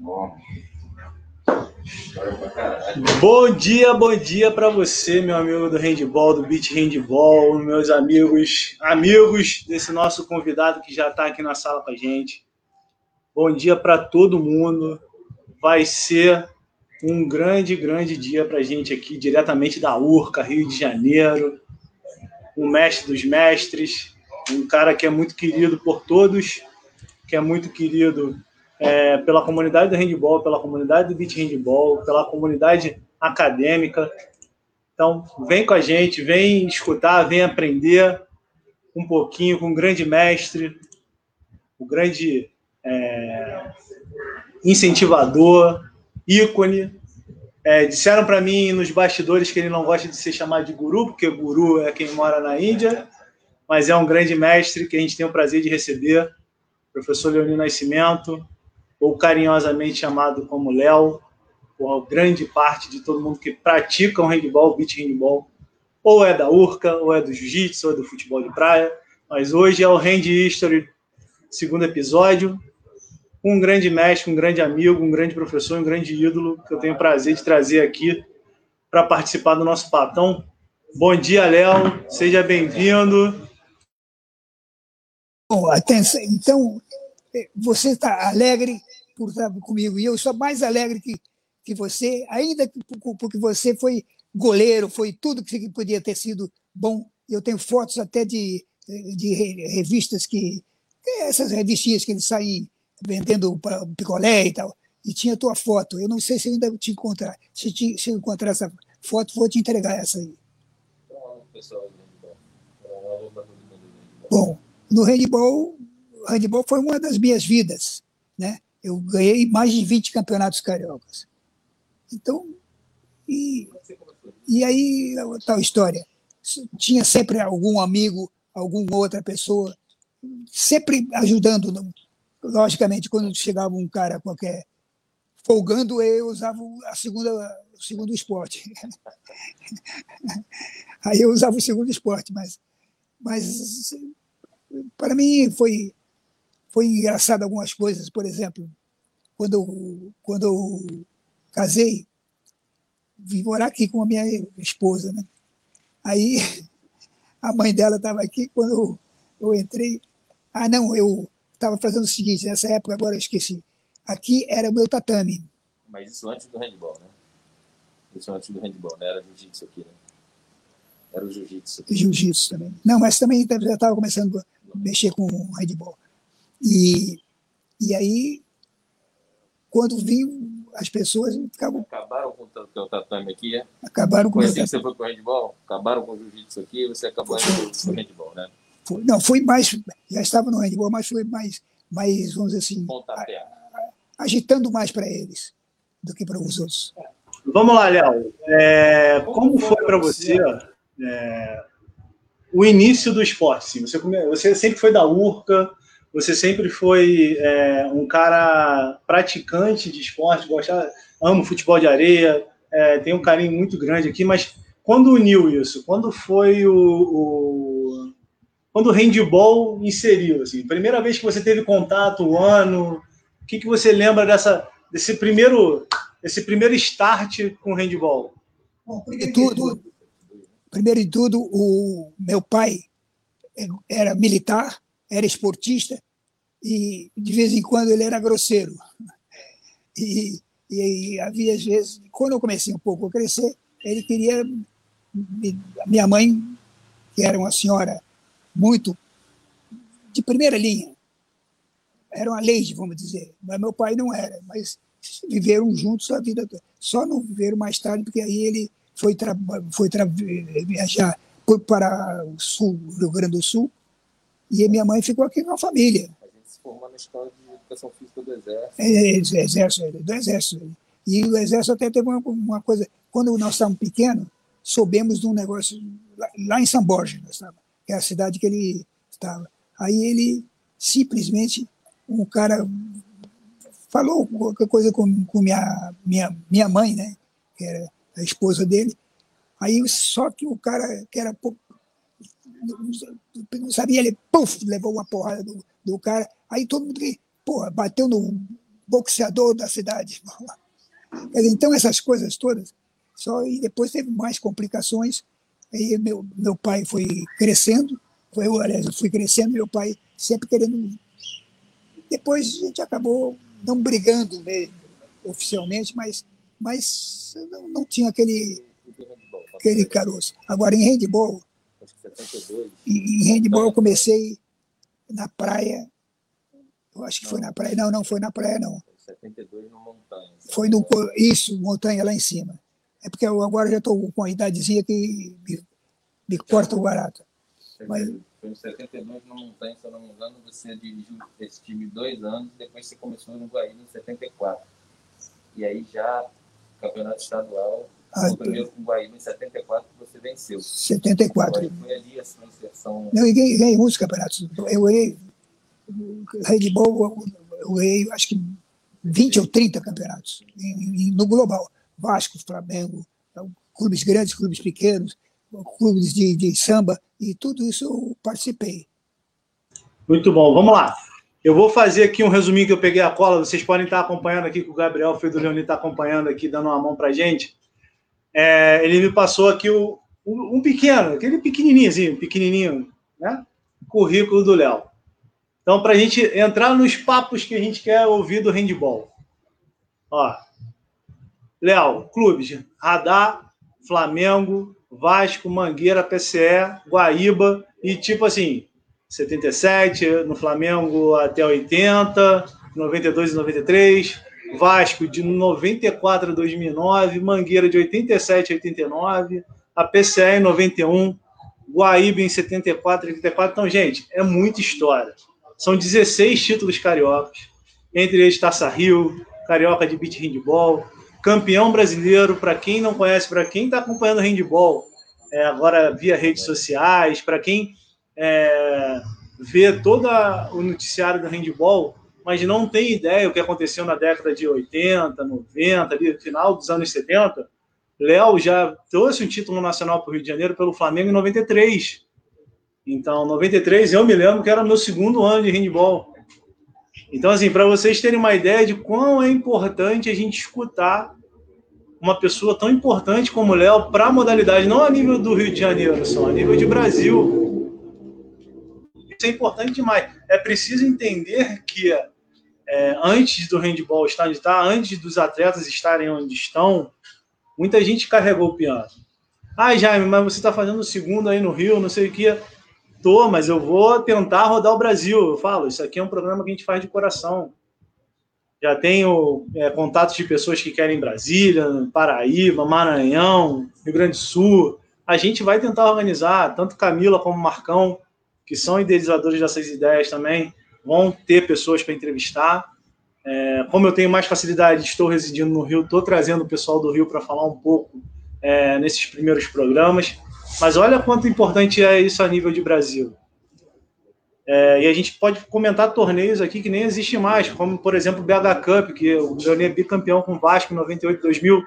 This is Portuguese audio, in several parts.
Bom. Dia, bom dia para você, meu amigo do handball, do beat handball, meus amigos, amigos desse nosso convidado que já está aqui na sala com a gente. Bom dia para todo mundo. Vai ser um grande, grande dia para a gente aqui, diretamente da Urca, Rio de Janeiro. Um mestre dos mestres, um cara que é muito querido por todos, que é muito querido é, pela comunidade do handball, pela comunidade do beat handball, pela comunidade acadêmica. Então, vem com a gente, vem escutar, vem aprender um pouquinho com o grande mestre, o grande é, incentivador, ícone. É, disseram para mim nos bastidores que ele não gosta de ser chamado de guru, porque guru é quem mora na Índia, mas é um grande mestre que a gente tem o prazer de receber, professor Leonino Nascimento, ou carinhosamente chamado como Léo, por grande parte de todo mundo que pratica o handball, beat handball, ou é da Urca, ou é do jiu-jitsu, ou é do futebol de praia, mas hoje é o Hand History, segundo episódio, um grande mestre, um grande amigo, um grande professor, um grande ídolo que eu tenho o prazer de trazer aqui para participar do nosso papo. Então, bom dia, Léo, seja bem-vindo. Bom, atenção, então, você está alegre por estar comigo e eu sou mais alegre que, que você, ainda porque você foi goleiro, foi tudo que podia ter sido bom. Eu tenho fotos até de, de revistas que. Essas revistinhas que eles saem vendendo picolé e tal. E tinha tua foto. Eu não sei se ainda te encontrar. Se, te, se eu encontrar essa foto, vou te entregar essa aí. Bom, no handball, handball foi uma das minhas vidas, né? Eu ganhei mais de 20 campeonatos cariocas. Então, e, e aí, tal história. Tinha sempre algum amigo, alguma outra pessoa, sempre ajudando logicamente, quando chegava um cara qualquer folgando, eu usava a segunda, o segundo esporte. Aí eu usava o segundo esporte, mas, mas para mim foi, foi engraçado algumas coisas. Por exemplo, quando eu, quando eu casei, vim morar aqui com a minha esposa. Né? Aí a mãe dela estava aqui, quando eu, eu entrei. Ah, não, eu estava fazendo o seguinte, nessa época, agora eu esqueci. Aqui era o meu tatame. Mas isso antes do handball, né? Isso antes do handball, né? Era jiu-jitsu aqui, né? Era o jiu-jitsu. Jiu-jitsu também. Não, mas também já estava começando a mexer com o handball. E, e aí, quando vi as pessoas ficavam... Acabaram com o teu tatame aqui, é? Acabaram com o assim que você foi para o handball? Acabaram com o jiu-jitsu aqui e você acabou indo para o handball, né? Foi, não, foi mais, já estava no handball, mas foi mais, mais vamos dizer assim, agitando mais para eles do que para os outros. Vamos lá, Léo. É, como foi para você é, o início do esporte? Você, você sempre foi da Urca, você sempre foi é, um cara praticante de esporte, gosta, amo futebol de areia, é, tem um carinho muito grande aqui, mas quando uniu isso? Quando foi o, o quando o handball inseriu? Assim, primeira vez que você teve contato, o ano, o que, que você lembra dessa, desse primeiro, desse primeiro start com o handball? Bom, primeiro de tudo, primeiro de tudo, o meu pai era militar, era esportista e de vez em quando ele era grosseiro. E, e havia às vezes, quando eu comecei um pouco a crescer, ele queria minha mãe, que era uma senhora muito de primeira linha. Era uma lei, vamos dizer. Mas meu pai não era, mas viveram juntos a vida toda. Só não viveram mais tarde, porque aí ele foi, foi viajar para o sul, Rio Grande do Sul, e minha mãe ficou aqui com a família. A gente se formou na escola de educação física do Exército. É, exército, do Exército. E o Exército até teve uma, uma coisa, quando nós estávamos pequenos, soubemos de um negócio lá, lá em São nós estávamos que é a cidade que ele estava. Aí ele simplesmente, um cara falou qualquer coisa com, com minha, minha, minha mãe, né, que era a esposa dele. Aí só que o cara que era não sabia, ele puff, levou uma porrada do, do cara. Aí todo mundo porra, bateu no, boxeador da cidade. Então, essas coisas todas. Só, e depois teve mais complicações. Aí meu, meu pai foi crescendo, foi, aliás, eu fui crescendo, meu pai sempre querendo. Depois a gente acabou não brigando oficialmente, mas, mas não, não tinha aquele, aquele caroço. Agora, em handball, em handball eu comecei na praia, eu acho que foi na praia, não, não foi na praia, não. 72 no Montanha. Foi no, isso, Montanha lá em cima. É porque eu agora já estou com uma idadezinha que me, me corta o barato. Mas... Foi em 72 no Montanha, se eu não me engano, você dirigiu esse time dois anos, depois você começou no Guaíba em 74. E aí já, campeonato estadual, ah, o primeiro com o Guaíba em 74 você venceu. 74. Agora foi ali a sua inserção. Não, eu ganhei, ganhei muitos campeonatos. Eu ganhei Red Bull, eu ganhei acho que 20 ou 30 campeonatos no global. Vasco, Flamengo, clubes grandes, clubes pequenos, clubes de, de samba, e tudo isso eu participei. Muito bom, vamos lá. Eu vou fazer aqui um resuminho que eu peguei a cola. Vocês podem estar acompanhando aqui, que o Gabriel, filho do Leonir, está acompanhando aqui, dando uma mão para gente. É, ele me passou aqui o, um pequeno, aquele pequenininho, pequenininho, né? Currículo do Léo. Então, para a gente entrar nos papos que a gente quer ouvir do handball. Ó, Léo, clubes, Radar, Flamengo, Vasco, Mangueira, PCE, Guaíba e tipo assim, 77, no Flamengo até 80, 92 e 93, Vasco de 94 a 2009, Mangueira de 87 a 89, a PCE em 91, Guaíba em 74 e 84. Então, gente, é muita história. São 16 títulos cariocas, entre eles Taça Rio, Carioca de Beach Handball, campeão brasileiro, para quem não conhece, para quem está acompanhando o handball, é, agora via redes sociais, para quem é, vê todo o noticiário do handball, mas não tem ideia o que aconteceu na década de 80, 90, ali, final dos anos 70, Léo já trouxe um título nacional para o Rio de Janeiro pelo Flamengo em 93. Então, 93, eu me lembro que era meu segundo ano de handball. Então, assim, para vocês terem uma ideia de quão é importante a gente escutar uma pessoa tão importante como o Léo para a modalidade, não a nível do Rio de Janeiro só, a nível de Brasil. É importante demais. É preciso entender que é, antes do handball estar onde está, antes dos atletas estarem onde estão, muita gente carregou o piano. Ah, Jaime, mas você está fazendo o segundo aí no Rio, não sei o que. Tô, mas eu vou tentar rodar o Brasil. Eu falo, isso aqui é um programa que a gente faz de coração. Já tenho é, contatos de pessoas que querem Brasília, Paraíba, Maranhão, Rio Grande do Sul. A gente vai tentar organizar, tanto Camila como Marcão, que são idealizadores dessas ideias também, vão ter pessoas para entrevistar. É, como eu tenho mais facilidade, estou residindo no Rio, estou trazendo o pessoal do Rio para falar um pouco é, nesses primeiros programas. Mas olha quanto importante é isso a nível de Brasil. É, e a gente pode comentar torneios aqui que nem existem mais, como, por exemplo, o BH Cup, que o Leonê é bicampeão com o Vasco em 98 2000,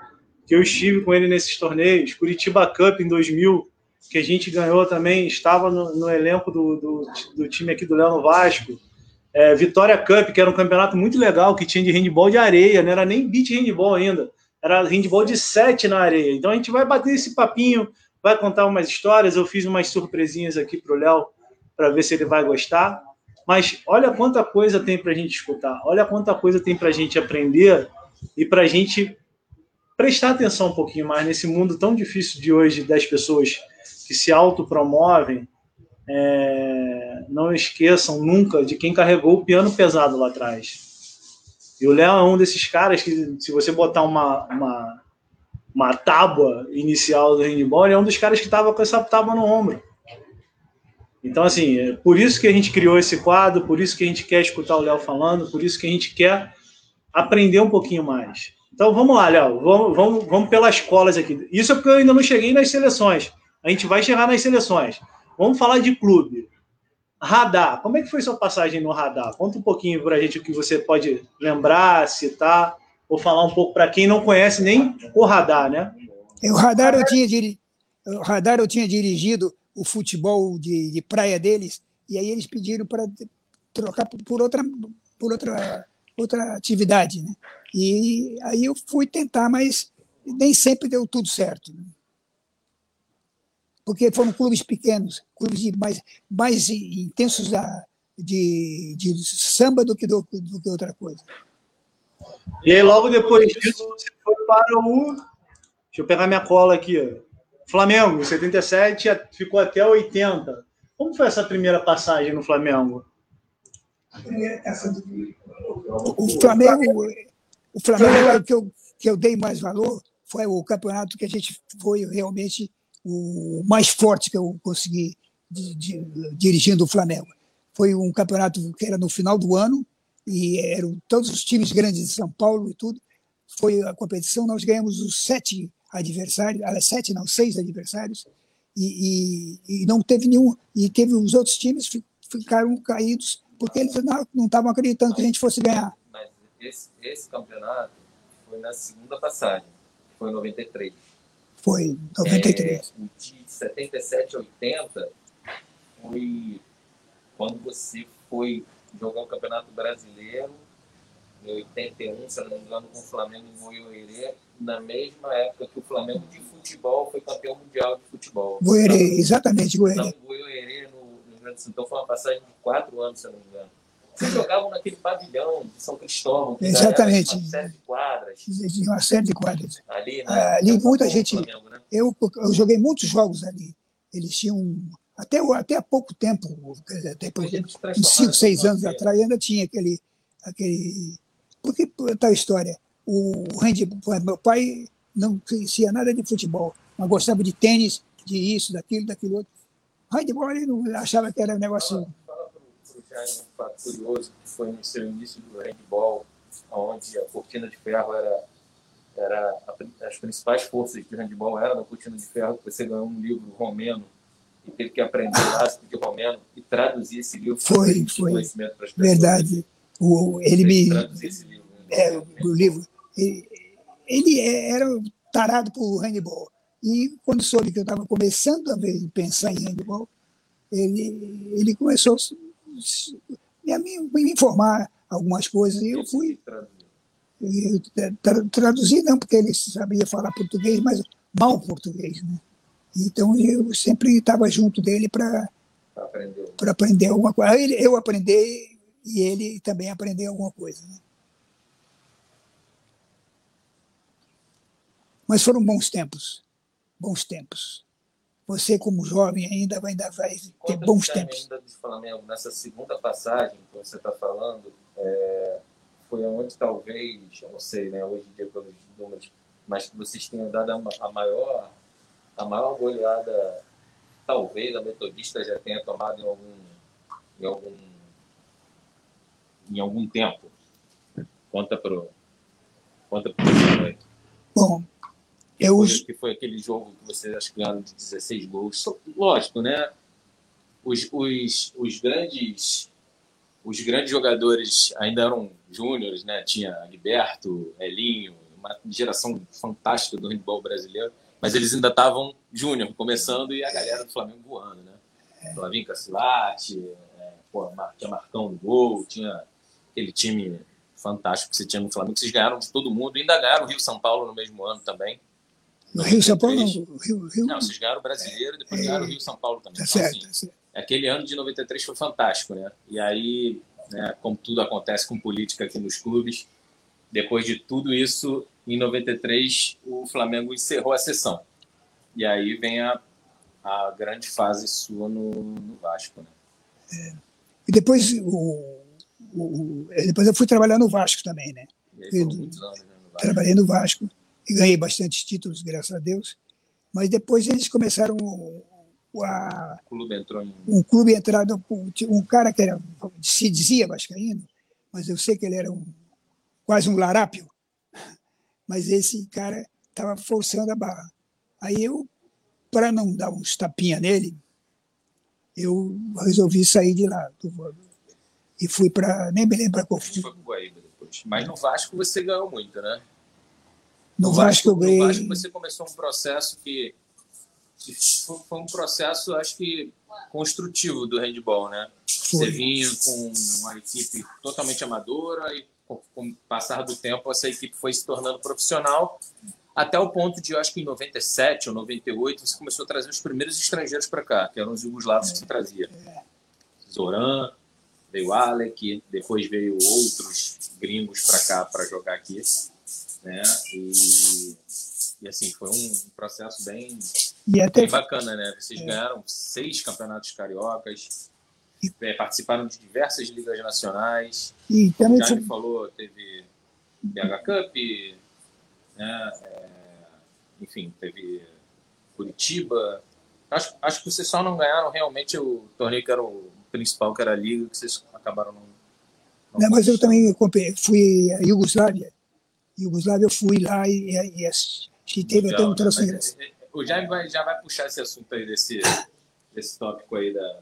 que eu estive com ele nesses torneios. Curitiba Cup em 2000, que a gente ganhou também, estava no, no elenco do, do, do, time aqui do Léo Vasco. É, Vitória Cup, que era um campeonato muito legal, que tinha de handball de areia, não era nem beat handball ainda, era handball de sete na areia. Então a gente vai bater esse papinho vai contar umas histórias. Eu fiz umas surpresinhas aqui para o Léo para ver se ele vai gostar. Mas olha quanta coisa tem para a gente escutar, olha quanta coisa tem para a gente aprender e para a gente prestar atenção um pouquinho mais nesse mundo tão difícil de hoje das pessoas que se autopromovem. É, não esqueçam nunca de quem carregou o piano pesado lá atrás. E o Léo é um desses caras que, se você botar uma, uma uma tábua inicial do handball, ele é um dos caras que estava com essa tábua no ombro. Então, assim, é por isso que a gente criou esse quadro, por isso que a gente quer escutar o Léo falando, por isso que a gente quer aprender um pouquinho mais. Então, vamos lá, Léo, vamos, vamos, vamos pelas escolas aqui. Isso é porque eu ainda não cheguei nas seleções. A gente vai chegar nas seleções. Vamos falar de clube. Radar, como é que foi sua passagem no Radar? Conta um pouquinho para a gente o que você pode lembrar, citar vou falar um pouco para quem não conhece nem o radar, né? É, o radar eu tinha, diri... o radar eu tinha dirigido o futebol de, de praia deles, e aí eles pediram para trocar por outra, por outra outra atividade, né? E aí eu fui tentar, mas nem sempre deu tudo certo. Né? Porque foram clubes pequenos, clubes mais, mais intensos da, de, de samba do que, do, do que outra coisa. E aí, logo depois disso, você foi para o. Deixa eu pegar minha cola aqui. Flamengo, 77, ficou até 80. Como foi essa primeira passagem no Flamengo? O Flamengo, o Flamengo que eu, que eu dei mais valor foi o campeonato que a gente foi realmente o mais forte que eu consegui de, de, dirigindo o Flamengo. Foi um campeonato que era no final do ano e eram todos os times grandes de São Paulo e tudo. Foi a competição, nós ganhamos os sete adversários, aliás, sete não, seis adversários, e, e, e, não teve nenhum, e teve os outros times ficaram caídos porque eles não estavam acreditando que a gente fosse ganhar. Esse, esse campeonato foi na segunda passagem, foi em 93. Foi, 93. É, de 77 a 80 foi quando você foi jogar o Campeonato Brasileiro, em 81, se não me engano, com o Flamengo em Goiôerê, na mesma época que o Flamengo de futebol foi campeão mundial de futebol. Goiôerê, exatamente, Goiôerê. Então, Goiôerê, no, no Grande Sul, então foi uma passagem de quatro anos, se não me engano. Vocês jogavam naquele pavilhão de São Cristóvão, Exatamente. uma série de quadras. Uma série de quadras. Ali, né? ali muita gente. Flamengo, né? eu, eu joguei muitos jogos ali. Eles tinham até, até há pouco tempo, depois de uns 5, 6 anos atrás, ainda tinha aquele. aquele porque tal história. O handball, meu pai não conhecia nada de futebol, mas gostava de tênis, de isso, daquilo, daquilo outro. Handball ele não achava que era um negócio. Para um fato curioso, que foi no seu início do handball, onde a cortina de ferro era era as principais forças de handball era na cortina de ferro, você ganhou um livro romeno e teve que aprender o básico de romeno e traduzir esse livro foi foi. verdade. O, ele me livro, é, o livro ele, ele era tarado por handball. E quando soube que eu estava começando a pensar em handball ele ele começou a me, me informar algumas coisas e eu fui eu traduzi não porque ele sabia falar português mas mal português né então eu sempre estava junto dele para aprender. aprender alguma coisa. Eu aprender e ele também aprender alguma coisa. Né? Mas foram bons tempos, bons tempos. Você como jovem ainda vai, ainda vai ter bons tempos. Ainda do Flamengo nessa segunda passagem que você está falando, é, foi onde talvez, eu não sei, né, hoje em dia pelos números, mas que vocês tenham dado a, a maior a maior goleada, talvez a Metodista já tenha tomado em algum, em algum, em algum tempo. Conta para o conta pro Bom, eu... Que foi aquele jogo que você acho que ganharam de 16 gols. Lógico, né? Os, os, os grandes os grandes jogadores ainda eram júniores, né? Tinha Liberto, Elinho, uma geração fantástica do handball brasileiro mas eles ainda estavam júnior, começando, e a galera do Flamengo voando, né? É. Flavinho Cacilate, é, pô, tinha Marcão no gol, tinha aquele time fantástico que você tinha no Flamengo, vocês ganharam de todo mundo, ainda ganharam o Rio São Paulo no mesmo ano também. No Rio São Paulo não, Rio, Rio... Não, vocês ganharam o brasileiro e depois é, ganharam o Rio São Paulo também. Tá então, certo, assim, tá certo. Aquele ano de 93 foi fantástico, né? E aí, né, como tudo acontece com política aqui nos clubes, depois de tudo isso, em 93, o Flamengo encerrou a sessão. E aí vem a, a grande fase sua no, no Vasco. Né? É. E depois, o, o, depois eu fui trabalhar no Vasco também, né? Eu, anos, né no trabalhei no Vasco e ganhei bastantes títulos, graças a Deus. Mas depois eles começaram a, o clube entrou em... um clube entrado um cara que era se dizia vascaíno, mas eu sei que ele era um, quase um larápio mas esse cara estava forçando a barra. Aí eu, para não dar uns tapinha nele, eu resolvi sair de lá. E fui para. Nem me lembro qual foi. Mas no Vasco você ganhou muito, né? No, no Vasco, Vasco eu ganhei. No Vasco você começou um processo que. que foi um processo, acho que, construtivo do handball, né? Foi. Você vinha com uma equipe totalmente amadora e com o passar do tempo, essa equipe foi se tornando profissional, até o ponto de, eu acho que em 97 ou 98, você começou a trazer os primeiros estrangeiros para cá, que eram os jugoslavos que você trazia. Zoran, veio Alec, depois veio outros gringos para cá para jogar aqui, né? E, e, assim foi um processo bem, bem bacana, né? Vocês é. ganharam seis campeonatos cariocas, é, participaram de diversas ligas nacionais. E também falou, teve BH Cup, né? É, enfim, teve Curitiba. Acho, acho que vocês só não ganharam realmente o torneio que era o principal, que era a Liga, que vocês acabaram não. não, não mas eu também fui a Iugoslávia. Iugoslávia eu fui lá e, e, e teve até um troço é, é, O Jaime vai, já vai puxar esse assunto aí, desse, desse tópico aí da,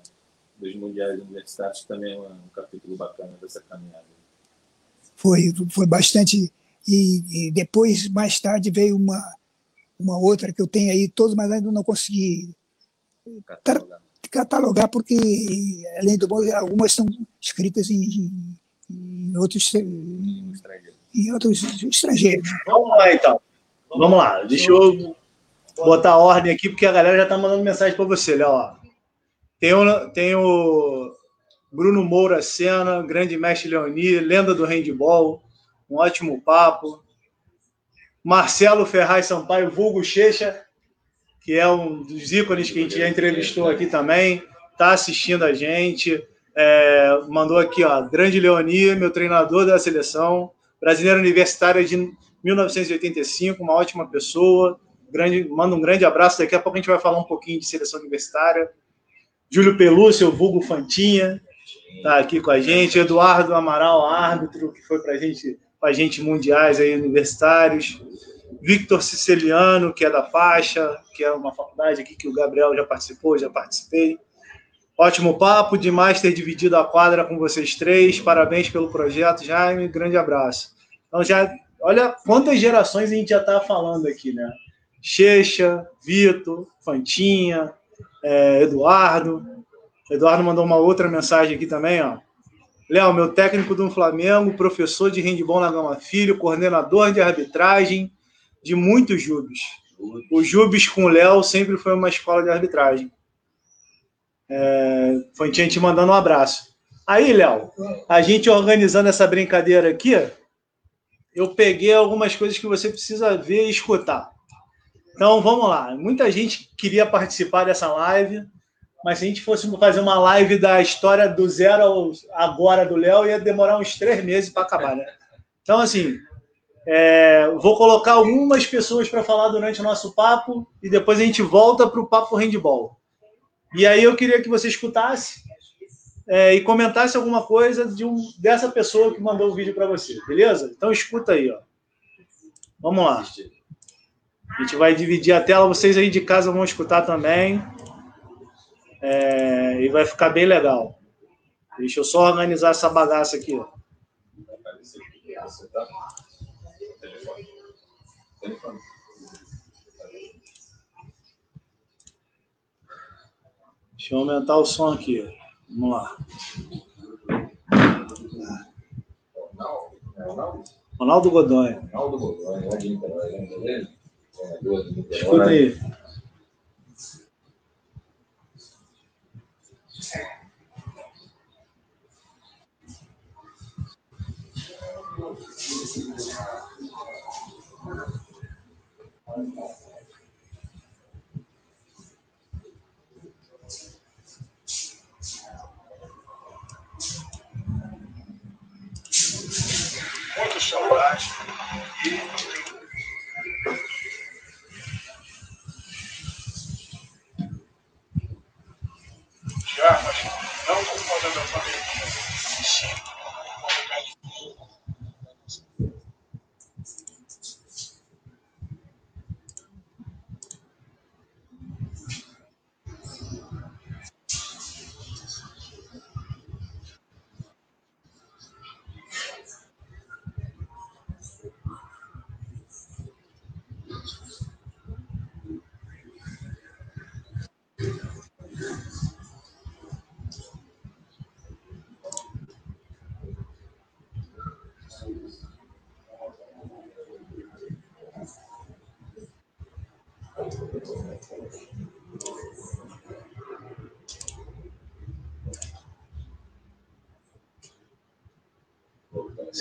dos mundiais universitários, que também é um, um capítulo bacana dessa caminhada. Foi, foi bastante. E, e, depois, mais tarde, veio uma, uma outra que eu tenho aí, todos, mas ainda não consegui catalogar catalogar, porque, além do bom, algumas são escritas em, em outros, em outros estrangeiros. Vamos lá, então. Vamos lá. Deixa eu botar ordem aqui, porque a galera já está mandando mensagem para você, Léo. Tem o, tem o Bruno Moura Sena, grande mestre Leoni, lenda do handball, um ótimo papo. Marcelo Ferraz Sampaio, vulgo Checha, que é um dos ícones que a gente já entrevistou aqui também, está assistindo a gente. É, mandou aqui, ó, grande Leoni, meu treinador da seleção, brasileiro universitário de 1985, uma ótima pessoa. Grande, manda um grande abraço. Daqui a pouco a gente vai falar um pouquinho de seleção universitária. Júlio Pelúcio, vulgo Fantinha, está aqui com a gente. Eduardo Amaral, árbitro, que foi para gente, a gente mundiais aí universitários. Victor Siciliano, que é da Faixa, que é uma faculdade aqui que o Gabriel já participou, já participei. Ótimo papo, demais ter dividido a quadra com vocês três. Parabéns pelo projeto, Jaime. Grande abraço. Então, já, olha quantas gerações a gente já está falando aqui, né? Checha, Vitor, Fantinha, é, Eduardo. Eduardo mandou uma outra mensagem aqui também, ó. Léo, meu técnico do Flamengo, professor de handball na Gama Filho, coordenador de arbitragem, de muitos Jubes. O Jubes com o Léo sempre foi uma escola de arbitragem. É, foi te mandando um abraço. Aí, Léo, a gente organizando essa brincadeira aqui, eu peguei algumas coisas que você precisa ver e escutar. Então, vamos lá. Muita gente queria participar dessa live, mas se a gente fosse fazer uma live da história do zero ao agora do Léo, ia demorar uns três meses para acabar, né? Então, assim, é, vou colocar algumas pessoas para falar durante o nosso papo e depois a gente volta para o papo handball. E aí eu queria que você escutasse é, e comentasse alguma coisa de um, dessa pessoa que mandou o vídeo para você, beleza? Então escuta aí, ó. Vamos lá. A gente vai dividir a tela, vocês aí de casa vão escutar também. É, e vai ficar bem legal. Deixa eu só organizar essa bagaça aqui. Ó. Deixa eu aumentar o som aqui. Vamos lá. Ronaldo Godoy. Ronaldo Godoy, lá de Niterói? Escuta aí.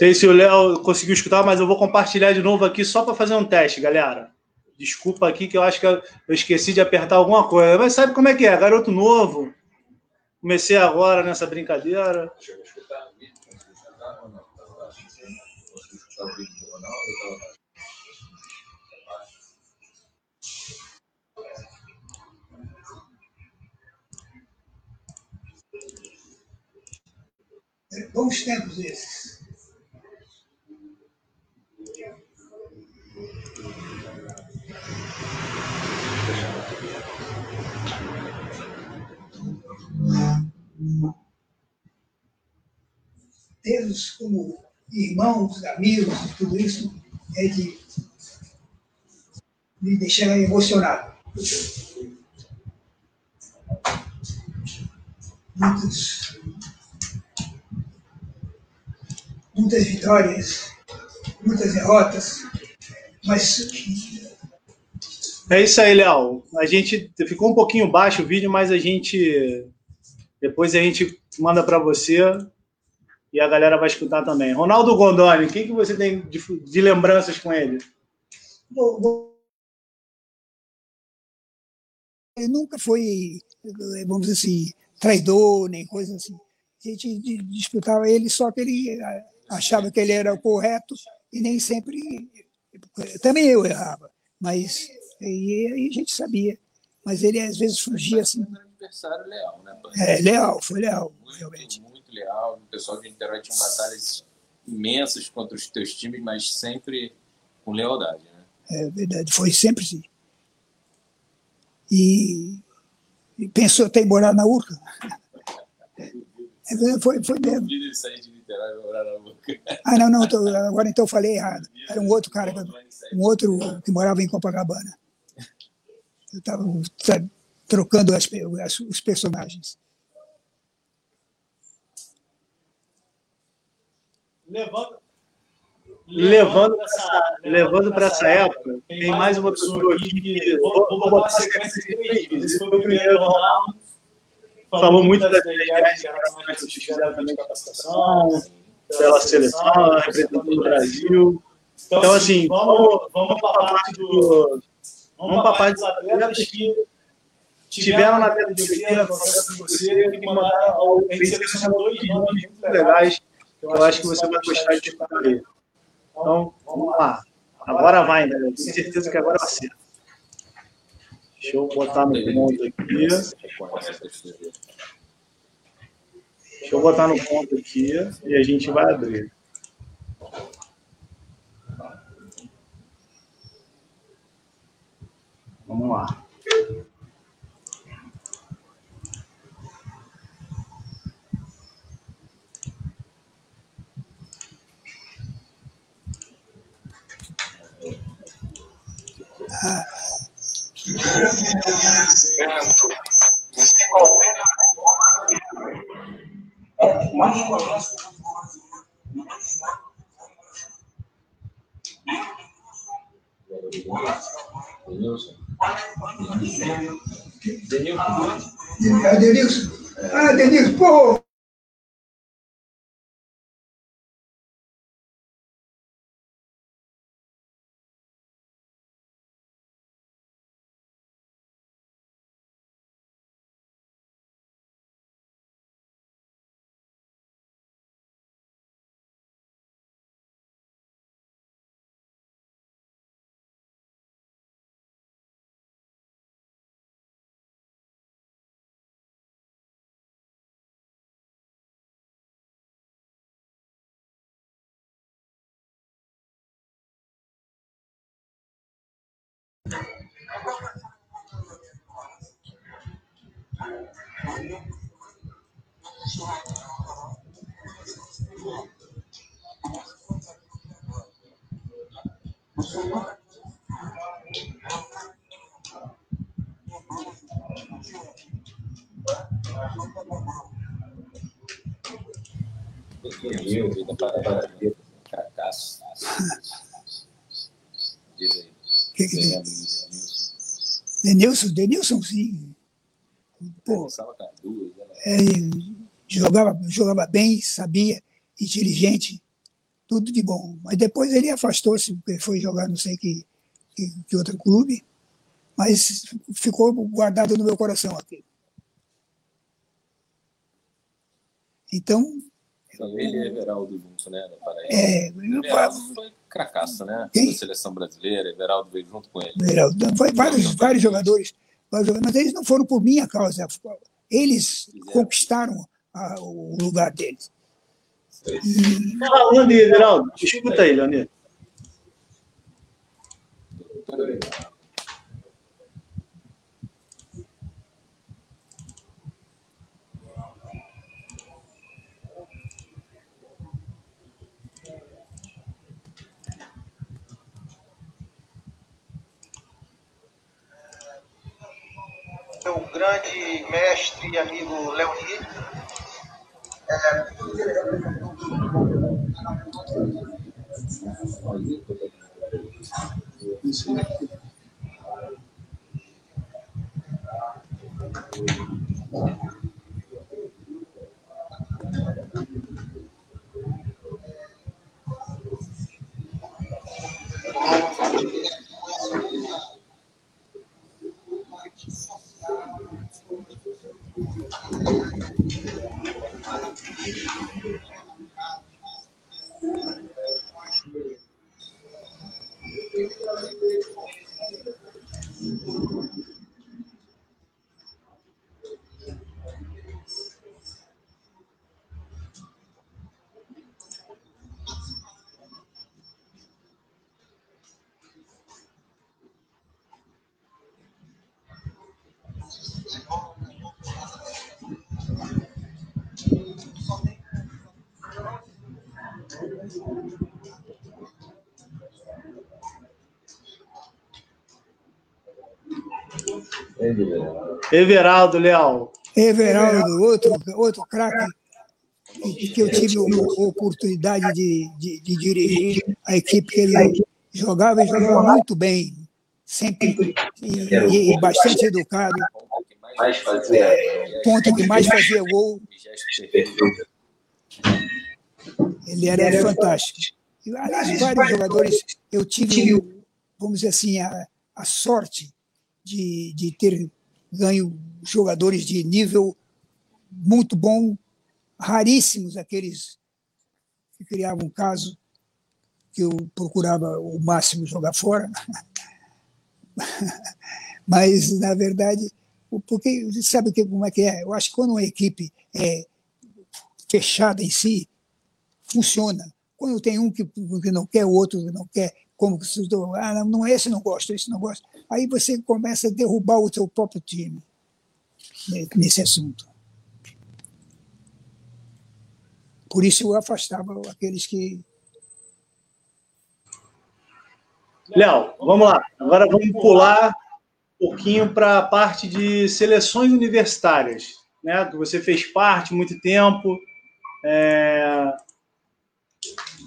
Sei se o Léo conseguiu escutar, mas eu vou compartilhar de novo aqui só para fazer um teste, galera. Desculpa aqui que eu acho que eu esqueci de apertar alguma coisa. Mas sabe como é que é? Garoto novo. Comecei agora nessa brincadeira. Como irmãos, amigos, tudo isso é de me deixar emocionado. Muitos muitas vitórias, muitas derrotas, mas. É isso aí, Léo. A gente ficou um pouquinho baixo o vídeo, mas a gente depois a gente manda para você e a galera vai escutar também. Ronaldo Gondoni, o que, que você tem de, de lembranças com ele? Ele nunca foi, vamos dizer assim, traidor, nem coisa assim. A gente disputava ele, só que ele achava que ele era o correto e nem sempre. Também eu errava, mas aí a gente sabia. Mas ele às vezes fugia assim. Adversário leal, né? É, leal, foi leal, muito, realmente. Muito leal. O pessoal de Niterói tinha batalhas imensas contra os teus times, mas sempre com lealdade, né? É verdade, foi sempre assim. E, e pensou até em morar na Urca. É, foi, foi mesmo. Ah, não, não, tô, agora então eu falei errado. Era um outro cara, um outro que morava em Copacabana. Eu estava trocando as, as, os personagens. Levando, levando para essa, levando essa época, tem mais uma pessoa aqui que. Vou, vou botar a sequência de três Esse foi o primeiro Ronaldo. Falou muito das viagens que fizeram também capacitação pela seleção, representando o Brasil. Então, assim, vamos, vamos para a parte do. Vamos para a parte dos atletas que tiveram na tela de com você, que mandar ao. A gente selecionou dois nomes muito legais, que eu acho que você vai gostar de escutar. Então, vamos lá. Agora vai, né? Tenho certeza que agora vai ser. Deixa eu botar no ponto aqui. Deixa eu botar no ponto aqui e a gente vai abrir. Vamos lá. Ah. É, mais conhece Denilson. Ah, Denilson, pô! Fracasso. Diz aí. Que que tem? Denilson, Denilson, sim. Pô, é, jogava, jogava bem, sabia, inteligente, tudo de bom. Mas depois ele afastou-se, foi jogar não sei que, que, que outro clube, mas ficou guardado no meu coração aqui. Então. Então, ele é Everaldo junto, né? É, Everaldo foi cracaça, né? Quem? Da seleção brasileira, Everaldo veio junto com ele. Everaldo, foi vários, vários jogadores, mas eles não foram por minha causa. Eles Fizeram. conquistaram a, o lugar deles. E... Falando, Everaldo, escuta aí, Leonardo. Meu grande mestre e amigo Leonir. É... Thank you. Everaldo Leal. Everaldo, outro, outro craque que eu tive a oportunidade de, de, de, dirigir a equipe que ele jogava e jogava muito bem, sempre e, e bastante educado. É, ponto que mais fazia gol. Ele era fantástico. Aliás, vários jogadores, eu tive, vamos dizer assim, a, a sorte de, de ter ganho jogadores de nível muito bom, raríssimos aqueles que criavam um caso que eu procurava o máximo jogar fora. Mas, na verdade, porque sabe como é que é? Eu acho que quando uma equipe é fechada em si, funciona. Quando tem um que, que não quer, o outro que não quer, como que se ah, não, esse não gosta, esse não gosta. Aí você começa a derrubar o seu próprio time nesse assunto. Por isso eu afastava aqueles que. Léo, vamos lá. Agora vamos pular um pouquinho para a parte de seleções universitárias, né? Que você fez parte muito tempo. É...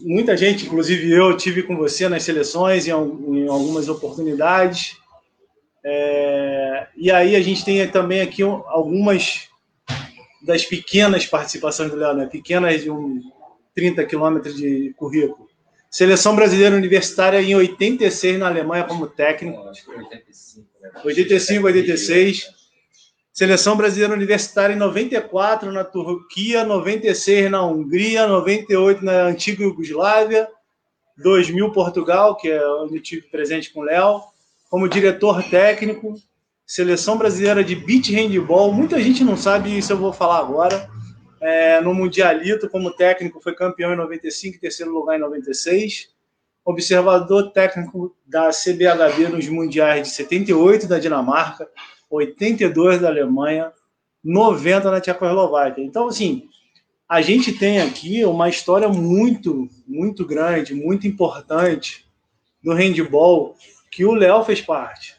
Muita gente, inclusive eu, tive com você nas seleções em, em algumas oportunidades. É, e aí a gente tem também aqui algumas das pequenas participações do Léo, né? pequenas de um 30 quilômetros de currículo. Seleção brasileira universitária em 86 na Alemanha como técnico. 85, 86. Seleção brasileira universitária em 94 na Turquia, 96 na Hungria, 98 na antiga Iugoslávia, 2000 Portugal, que é onde eu tive presente com o Léo como diretor técnico, seleção brasileira de beach handball. Muita gente não sabe isso, eu vou falar agora. É, no Mundialito, como técnico, foi campeão em 95 terceiro lugar em 96. Observador técnico da CBHB nos Mundiais de 78 da Dinamarca, 82 da Alemanha, 90 na Tchecoslováquia. Então, assim, a gente tem aqui uma história muito, muito grande, muito importante do handball que o Léo fez parte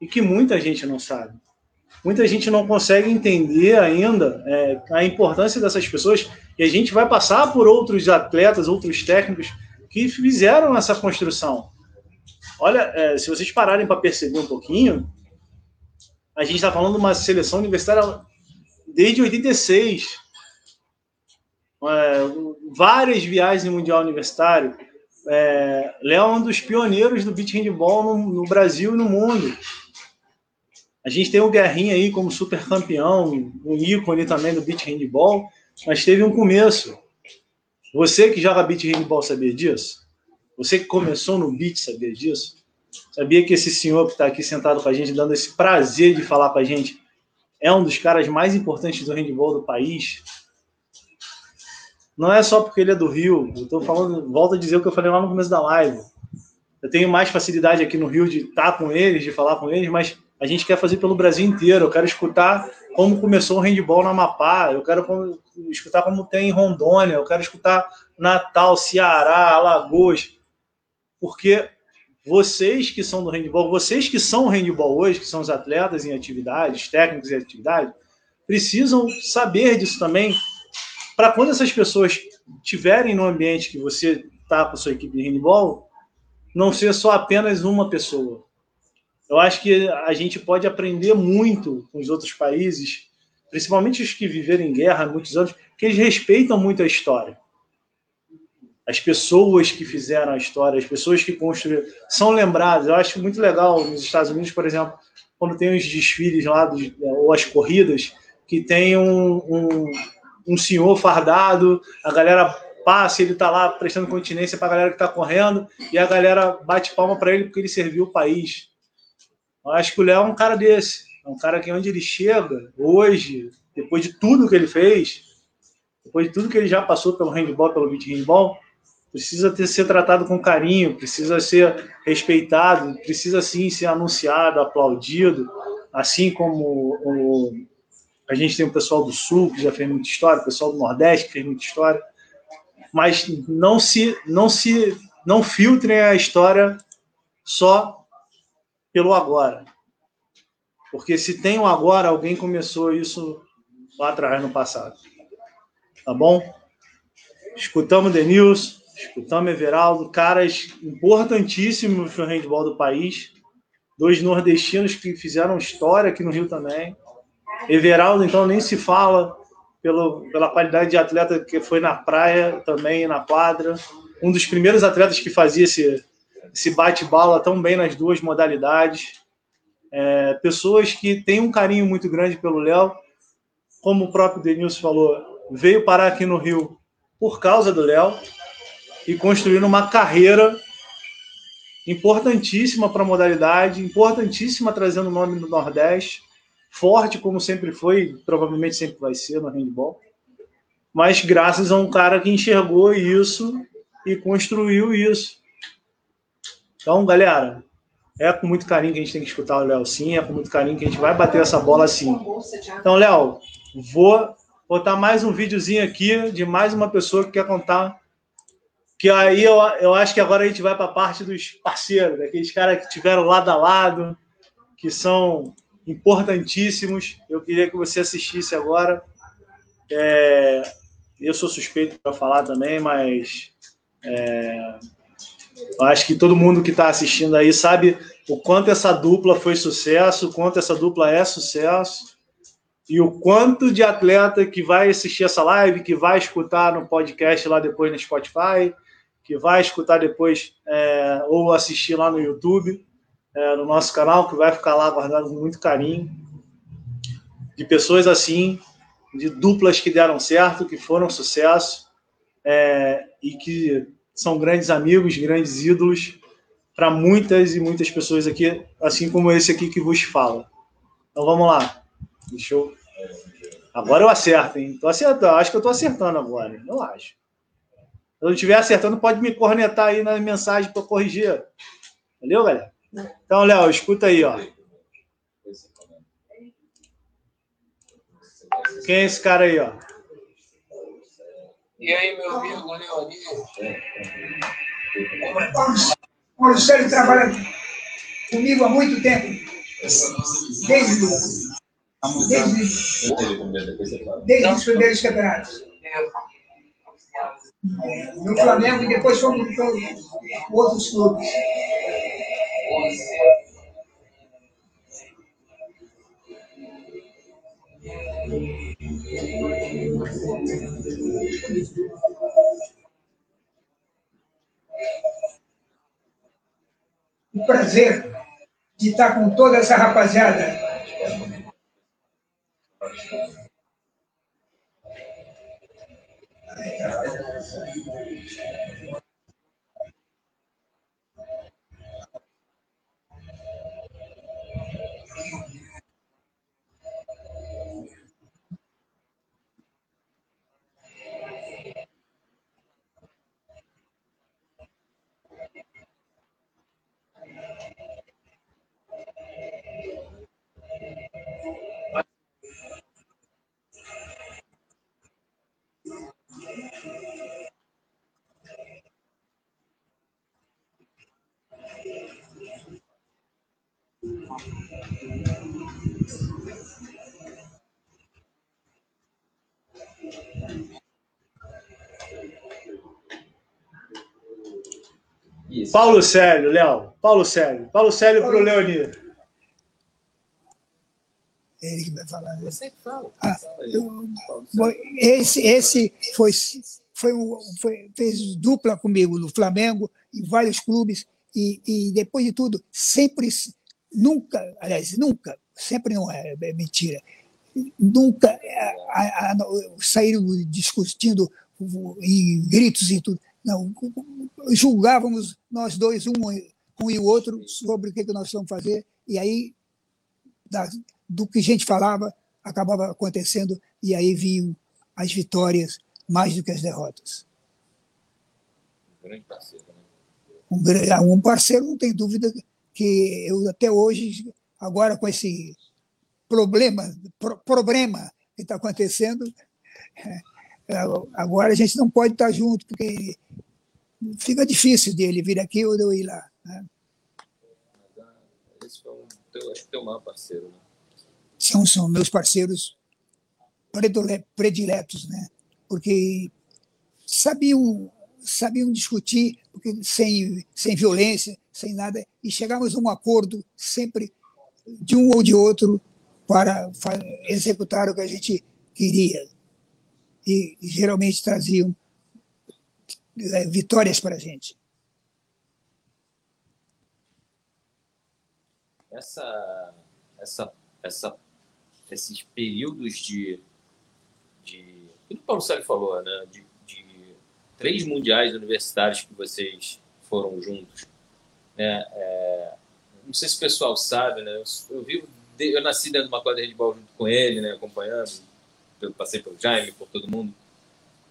e que muita gente não sabe. Muita gente não consegue entender ainda é, a importância dessas pessoas e a gente vai passar por outros atletas, outros técnicos que fizeram essa construção. Olha, é, se vocês pararem para perceber um pouquinho, a gente está falando de uma seleção universitária desde 86. é, várias viagens no Mundial Universitário. É, Léo é um dos pioneiros do beach handball no, no, Brasil e no mundo. A gente tem o Guerrinha aí como super campeão, um ícone também do beach handball, mas teve um começo. Você que joga beach handball sabia disso? Você que começou no beach sabia disso? Sabia que esse senhor que está aqui sentado com a gente, dando esse prazer de falar com a gente, é um dos caras mais importantes do handball do país? Não é só porque ele é do Rio. Eu estou falando, volto a dizer o que eu falei lá no começo da live. Eu tenho mais facilidade aqui no Rio de estar com eles, de falar com eles, mas a gente quer fazer pelo Brasil inteiro. Eu quero escutar como começou o handball no Amapá, eu quero escutar como tem em Rondônia, eu quero escutar Natal, Ceará, Alagoas, porque vocês que são do handball, vocês que são handball hoje, que são os atletas em atividades, técnicos em atividade, precisam saber disso também, para quando essas pessoas estiverem no ambiente que você está com a sua equipe de handball, não ser só apenas uma pessoa. Eu acho que a gente pode aprender muito com os outros países, principalmente os que viveram em guerra há muitos anos, que eles respeitam muito a história. As pessoas que fizeram a história, as pessoas que construíram, são lembradas. Eu acho muito legal nos Estados Unidos, por exemplo, quando tem os desfiles lá, ou as corridas, que tem um, um, um senhor fardado, a galera passa, ele está lá prestando continência para a galera que está correndo, e a galera bate palma para ele porque ele serviu o país. Eu acho que o Léo é um cara desse. É um cara que onde ele chega, hoje, depois de tudo que ele fez, depois de tudo que ele já passou pelo handball, pelo beat handball, precisa ter, ser tratado com carinho, precisa ser respeitado, precisa sim ser anunciado, aplaudido, assim como o, a gente tem o pessoal do Sul, que já fez muita história, o pessoal do Nordeste, que fez muita história, mas não se, não se, não filtrem a história só pelo agora. Porque se tem um agora, alguém começou isso lá atrás, no passado. Tá bom? Escutamos Denilson, escutamos Everaldo, caras importantíssimos no handball do país. Dois nordestinos que fizeram história aqui no Rio também. Everaldo, então, nem se fala pelo, pela qualidade de atleta que foi na praia também, na quadra. Um dos primeiros atletas que fazia esse, esse bate-bala tão bem nas duas modalidades. É, pessoas que têm um carinho muito grande pelo Léo, como o próprio Denilson falou, veio parar aqui no Rio por causa do Léo e construindo uma carreira importantíssima para a modalidade, importantíssima trazendo o nome do Nordeste, forte como sempre foi, provavelmente sempre vai ser no handball, mas graças a um cara que enxergou isso e construiu isso. Então, galera, é com muito carinho que a gente tem que escutar o Léo sim, é com muito carinho que a gente vai bater essa bola sim. Então, Léo, vou botar mais um videozinho aqui de mais uma pessoa que quer contar. Que aí eu, eu acho que agora a gente vai para a parte dos parceiros, daqueles caras que tiveram lado a lado, que são importantíssimos. Eu queria que você assistisse agora. É, eu sou suspeito para falar também, mas é, acho que todo mundo que está assistindo aí sabe o quanto essa dupla foi sucesso, o quanto essa dupla é sucesso e o quanto de atleta que vai assistir essa live, que vai escutar no podcast lá depois no Spotify, que vai escutar depois é, ou assistir lá no YouTube, é, no nosso canal, que vai ficar lá guardado com muito carinho. De pessoas assim, de duplas que deram certo, que foram sucesso é, e que são grandes amigos, grandes ídolos para muitas e muitas pessoas aqui, assim como esse aqui que vos fala. Então vamos lá. Deixa eu. Agora eu acerto, hein? Tô acertando. Acho que eu tô acertando agora. Eu acho. Se eu não estiver acertando, pode me cornetar aí na mensagem para corrigir. Valeu, galera? Então, Léo, escuta aí, ó. Quem é esse cara aí, ó? E aí, meu amigo Leoni? O Marcelo trabalha comigo há muito tempo. Desde, desde, desde os primeiros campeonatos. No Flamengo e depois fomos para outros clubes. O prazer de estar com toda essa rapaziada. Isso. Paulo Célio, Léo. Paulo Célio. Paulo Célio para o Leonir. Ele que vai falar. Né? Você que fala. Ah, eu, esse esse foi, foi, foi, fez dupla comigo no Flamengo, em vários clubes, e, e depois de tudo, sempre, nunca, aliás, nunca, sempre não é, é mentira, nunca a, a, a, saíram discutindo em gritos e tudo. Não, julgávamos nós dois, um, um e o outro, sobre o que, que nós vamos fazer, e aí, da, do que a gente falava, acabava acontecendo, e aí vinham as vitórias mais do que as derrotas. Um grande parceiro, né? Um, ah, um parceiro, não tem dúvida que eu até hoje, agora com esse problema, pro, problema que está acontecendo, é, agora a gente não pode estar junto, porque fica difícil dele vir aqui ou de eu ir lá. Né? Esse foi um teu, acho que teu maior parceiro, né? São, são meus parceiros prediletos, né? Porque sabiam, sabiam discutir, porque sem, sem violência, sem nada, e chegamos a um acordo sempre de um ou de outro para executar o que a gente queria. E, e geralmente traziam vitórias para a gente. Essa, essa, essa, esses períodos de, de que o Paulo Sérgio falou, né? De, de, três mundiais universitários que vocês foram juntos, né? É, não sei se o pessoal sabe, né? Eu, eu vivo, eu nasci dentro de uma quadra de bola junto com ele, né? Acompanhando, eu passei pelo Jaime, por todo mundo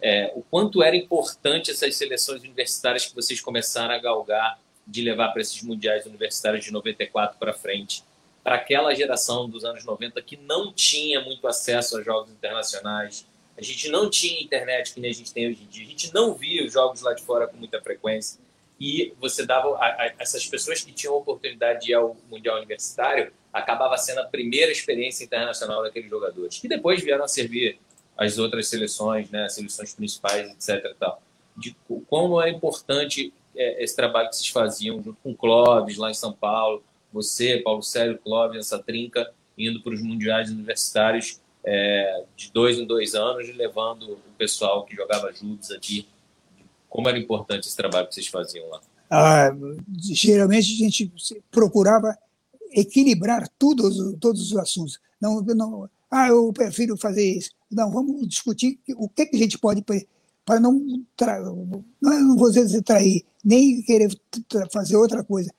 é, o quanto era importante essas seleções universitárias que vocês começaram a galgar de levar para esses mundiais universitários de 94 para frente, para aquela geração dos anos 90 que não tinha muito acesso a jogos internacionais, a gente não tinha internet que nem a gente tem hoje em dia, a gente não via os jogos lá de fora com muita frequência. E você dava a, a, essas pessoas que tinham a oportunidade de ir ao mundial universitário acabava sendo a primeira experiência internacional daqueles jogadores que depois vieram a servir as outras seleções, né, as seleções principais, etc. Tal. De como é importante é, esse trabalho que vocês faziam junto com o Clóvis lá em São Paulo, você, Paulo Célio, Clóvis, essa trinca, indo para os mundiais universitários é, de dois em dois anos levando o pessoal que jogava juntos aqui. Como era importante esse trabalho que vocês faziam lá? Ah, geralmente a gente procurava equilibrar tudo, todos os assuntos. Não, não, ah, eu prefiro fazer isso. Não, vamos discutir o que, que a gente pode para não, não vou dizer trair, nem querer fazer outra coisa.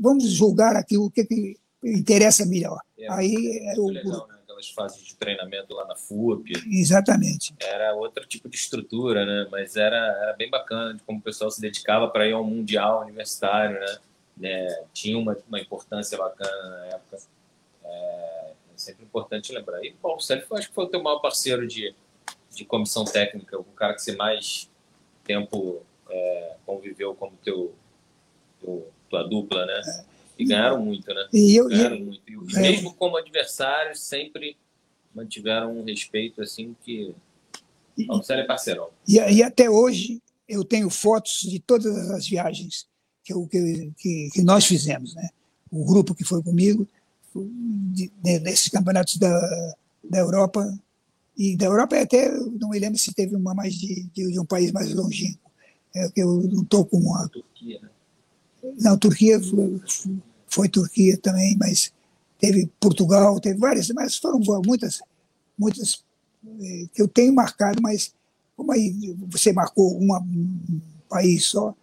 Vamos julgar aqui o que, que interessa melhor. É, Aí é o legal, né? aquelas fases de treinamento lá na FUP. Exatamente. Era outro tipo de estrutura, né? Mas era, era bem bacana de como o pessoal se dedicava para ir ao mundial universitário, né? né? Tinha uma, uma importância bacana na época. É, sempre importante lembrar. E o Paulo Sérgio, acho que foi o teu maior parceiro de, de comissão técnica, o cara que você mais tempo é, conviveu como teu, teu, tua dupla, né? E ganharam muito, né? E eu, ganharam eu, muito. E mesmo como adversários, sempre mantiveram um respeito assim que. Paulo Sérgio é parceirão. E, e até hoje eu tenho fotos de todas as viagens que, eu, que, que, nós fizemos, né? O grupo que foi comigo, nesses campeonatos da, da Europa, E da Europa até, não me lembro se teve uma mais de, de, de um país mais longínquo. É, eu não estou com uma. Turquia, né? Não, Turquia foi, foi, Turquia também, mas teve Portugal, teve várias, mas foram muitas, muitas é, que eu tenho marcado, mas como aí você marcou uma, um país só,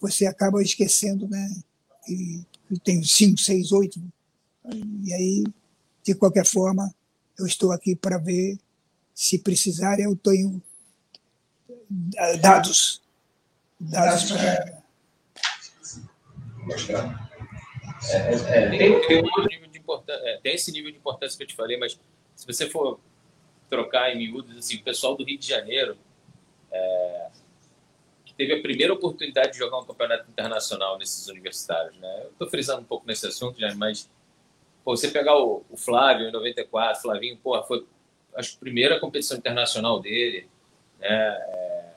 você acaba esquecendo, né? E, tem cinco, seis, oito. E aí, de qualquer forma, eu estou aqui para ver se precisar, eu tenho dados. Dados para. É, é, é, tem, tem, um é, tem esse nível de importância que eu te falei, mas se você for trocar em miúdos, assim, o pessoal do Rio de Janeiro, é, que teve a primeira oportunidade de jogar um campeonato internacional nesses universitários. Né? Eu estou frisando um pouco nesse assunto, já, mas pô, você pegar o, o, Flávio em 94, Flavinho, porra, foi acho, a primeira competição internacional dele. Né? É,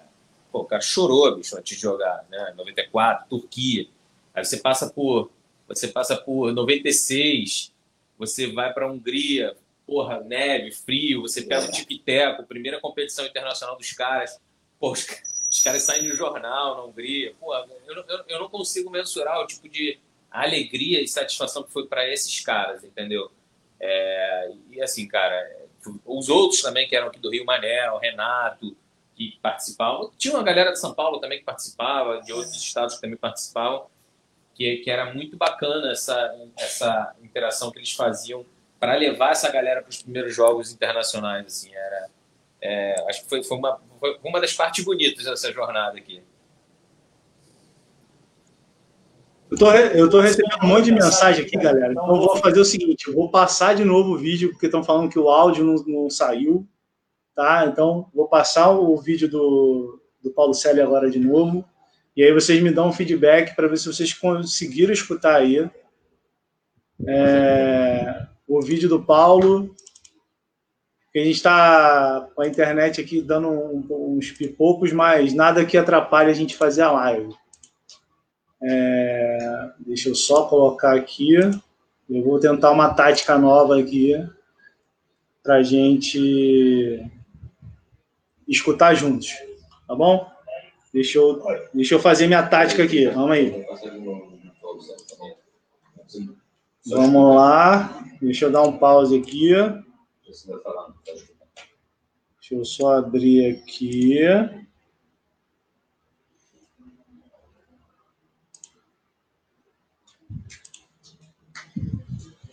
pô, o cara chorou, bicho, antes de jogar. Né? 94, Turquia. Aí você passa por, você passa por 96, você vai para a Hungria, porra, neve, frio, você pega o Tiquiteco, primeira competição internacional dos caras. Pô, os, os caras saem no jornal na Hungria. Pô, eu, eu, eu não consigo mensurar o tipo de alegria e satisfação que foi para esses caras, entendeu? É, e assim, cara, os outros também que eram aqui do Rio Manel, Renato, que participavam. Tinha uma galera de São Paulo também que participava, de outros estados que também participavam, que, que era muito bacana essa, essa interação que eles faziam para levar essa galera para os primeiros jogos internacionais. Assim, era, é, acho que foi, foi, uma, foi uma das partes bonitas dessa jornada aqui. Eu tô, eu tô recebendo um monte de mensagem aqui, galera. Então eu vou fazer o seguinte: eu vou passar de novo o vídeo, porque estão falando que o áudio não, não, saiu. Tá? Então, vou passar o vídeo do, do Paulo Célio agora de novo. E aí vocês me dão um feedback para ver se vocês conseguiram escutar aí. É, o vídeo do Paulo a gente está com a internet aqui dando uns pipocos, mas nada que atrapalhe a gente fazer a live. É, deixa eu só colocar aqui. Eu vou tentar uma tática nova aqui para gente escutar juntos, tá bom? Deixa eu, deixa eu fazer minha tática aqui. Vamos aí. Vamos lá. Deixa eu dar um pause aqui. Deixa eu só abrir aqui.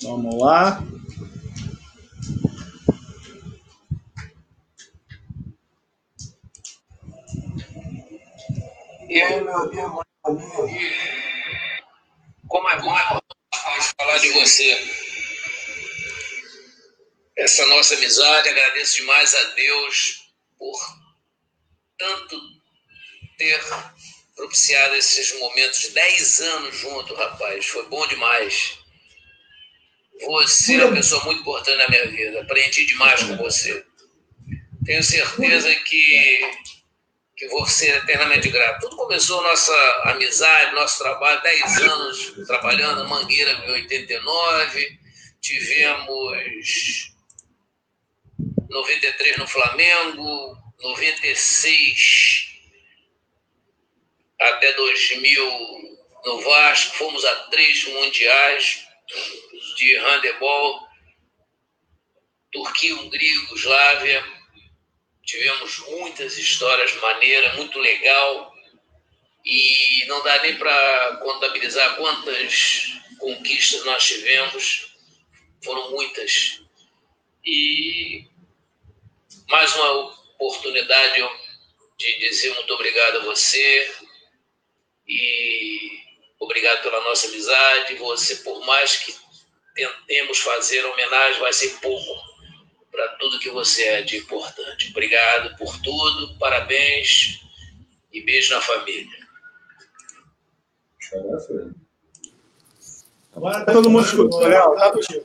Vamos lá. E aí, meu amigo, como é bom falar de você essa nossa amizade. Agradeço demais a Deus por tanto ter propiciado esses momentos. Dez anos junto, rapaz. Foi bom demais. Você é uma pessoa muito importante na minha vida. Aprendi demais com você. Tenho certeza que, que vou ser eternamente grato. Tudo começou nossa amizade, nosso trabalho, dez anos trabalhando Mangueira em 89. Tivemos 93 no Flamengo, 96 até 2000 no Vasco, fomos a três mundiais de handebol, Turquia, Hungria, Yugoslávia. Tivemos muitas histórias maneiras, muito legal. E não dá nem para contabilizar quantas conquistas nós tivemos. Foram muitas. E mais uma oportunidade de dizer muito obrigado a você e obrigado pela nossa amizade. Você, por mais que tentemos fazer homenagem, vai ser pouco para tudo que você é de importante. Obrigado por tudo, parabéns e beijo na família. Agora todo mundo escuta, Léo, tá contigo.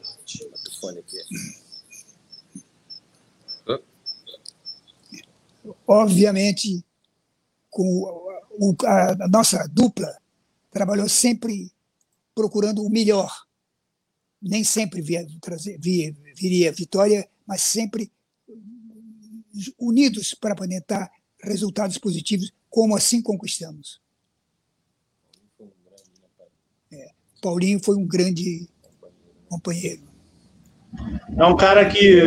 obviamente, com a, nossa dupla trabalhou sempre procurando o melhor. Nem sempre via, trazer, via, viria vitória, mas sempre unidos para apresentar resultados positivos, como assim conquistamos. É, Paulinho foi um grande companheiro. É um cara que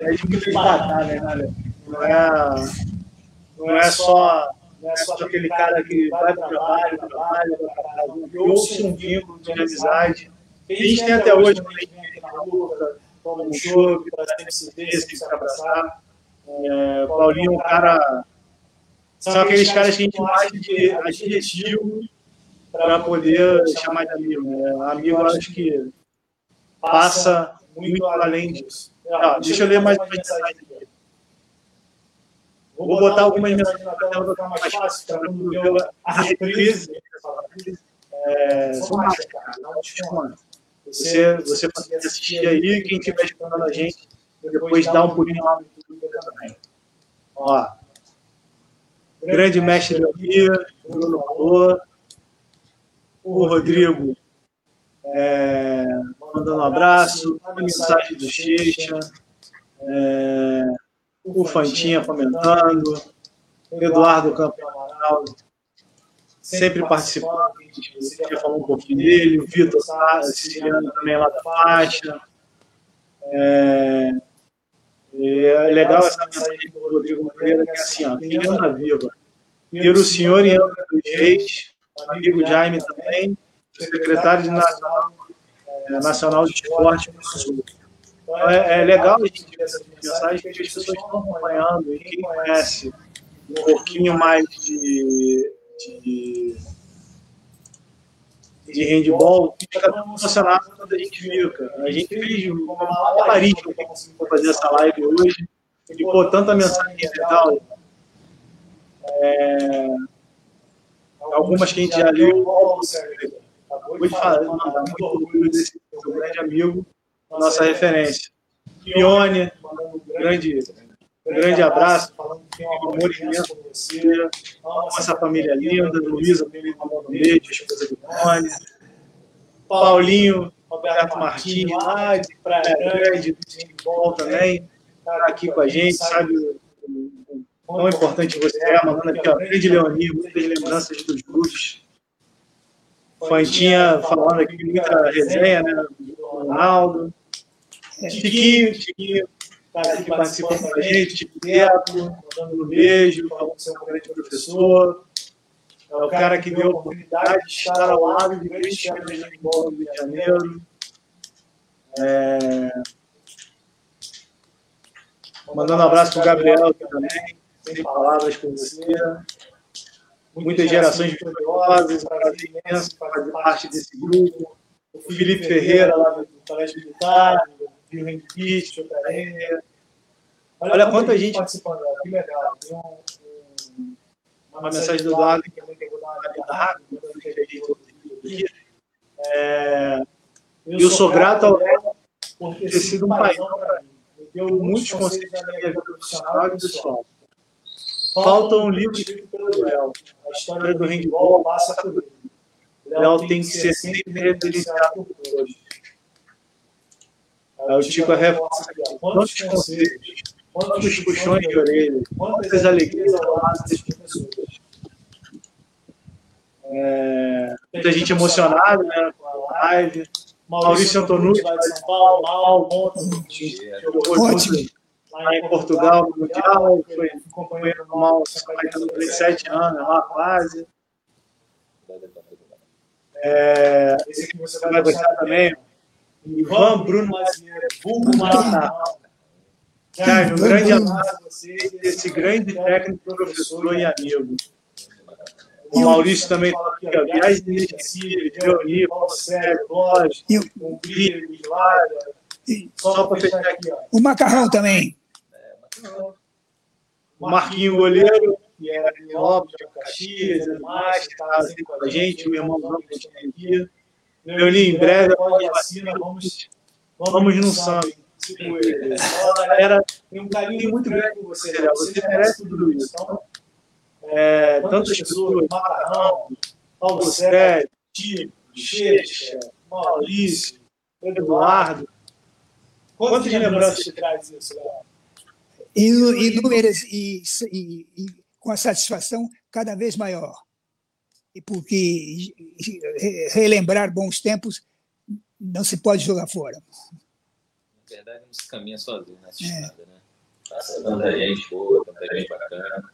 é de muito batalha, né? Não é, não é só não é só aquele cara que vai para o trabalho, trabalha, criou-se um vínculo de amizade. Que a gente tem até hoje, quando a gente vem na rua, toma um para sempre se ver, sempre se abraçar. É, Paulinho é um cara. São aqueles caras que a gente mais de adjetivo para poder chamar de amigo. Né? Amigo, acho que passa muito além disso. Ah, deixa eu ler mais uma mensagem aqui. Vou botar algumas mensagens na tela para ficar mais fácil, para quando ver a reprise. É, são mais, cara, não desconto. Você, você pode assistir aí, quem estiver escutando a gente, depois dá um pulinho lá no YouTube também. Ó, grande mestre Leonir, Bruno falou, o Rodrigo é, mandando um abraço, a mensagem do Cheixa, é, o Fantinha comentando, Eduardo Campeonato sempre participando, você já falou um pouquinho dele, o Vitor siciliano também lá da faixa. É, é legal essa mensagem do Rodrigo Moreira, que é assim, ó, quem anda viva, ter o senhor em Angra dos Reis, amigo Jaime também, secretário de Nacional, é, Nacional de Esporte do Sul. Então, é, é, legal a gente ver essa mensagem que as pessoas estão acompanhando e quem conhece um pouquinho mais de, de, de handball fica emocionado quando a gente fica. A gente fez uma malabarismo para fazer essa live hoje e pô, tanta mensagem legal. É, algumas que a gente já leu, acabou de falar, mandar muito orgulho desse seu grande amigo, nossa referência. Pione, grande, grande abraço, falando que tem um amor imenso por você, essa família linda, Luísa, mandando beijo, esposa do Pione, Paulinho, Roberto Martins, lá de Praia Grande, do futebol também, está aqui com a gente, sabe o quão importante você é, mandando aqui, ó, grande Leonir, muitas lembranças dos grupos. Fantinha falando aqui, muita resenha, né? Ronaldo. Chiquinho, Chiquinho está aqui participando com a gente, Neto, mandando um beijo, falando que você é um grande professor. É o cara que deu a oportunidade de estar ao lado de grandes campeões de bola do Rio de Janeiro. É... Mandando um abraço para o Gabriel também, sem palavras com você muitas gerações vitoriosas, um prazer imenso fazer parte desse grupo. O Felipe Ferreira, lá do Colégio Militar, do Rio Rendite, Otarenha. Olha quanta gente participando, que legal. Tem um, um, uma mensagem do Eduardo que também dar uma rápida, é, eu sou grato ao Léo por ter sido um paizão para mim. Me deu muitos conselhos na minha vida profissional e pessoal. Falta um livro escrito pelo Léo. A história do handball passa por ele. Léo tem que ser sempre reverenciado por todos. Aí o Tico reforça aqui. Quantos conselhos, quantos puxões de orelha, quantas alegrias. É, muita gente emocionada né, com a live. Maurício Antonucci, lá de São Paulo, mal, ontem, junto lá em Portugal, no Mundial, foi companheiro do Mal, sete anos lá quase. É, esse aqui você vai gostar também. Ivan Bruno Maziero, vulgo Maracanã. Cara, um grande abraço a vocês, esse grande técnico, professor e amigo. O Maurício também fala aqui, ó, viagem Recife, Leoni, Paulo Sérgio, Lógico, Cumprir, Milária. Só para fechar aqui, ó. O Macarrão também. O Marquinho Goleiro, que era de Óbvio, de Caxias, e mais, estava sempre com a gente, o irmão Bruno, que a gente tem aqui. Leoni, em breve, após a vacina, vamos, vamos no sangue. Então, a galera tem um carinho muito grande por você, Léo. Você merece tudo isso. Então, é, tantas pessoas, Macarrão, Paulo Sérgio, Tio, Checha, Maurício, Eduardo. Quantas lembranças você traz isso, Léo? inúmeras e, e, e com a satisfação cada vez maior. E porque relembrar bons tempos não se pode jogar fora. Na verdade, não se caminha sozinho nessa é. estrada, né? Passa tanta gente boa, tanta gente bacana.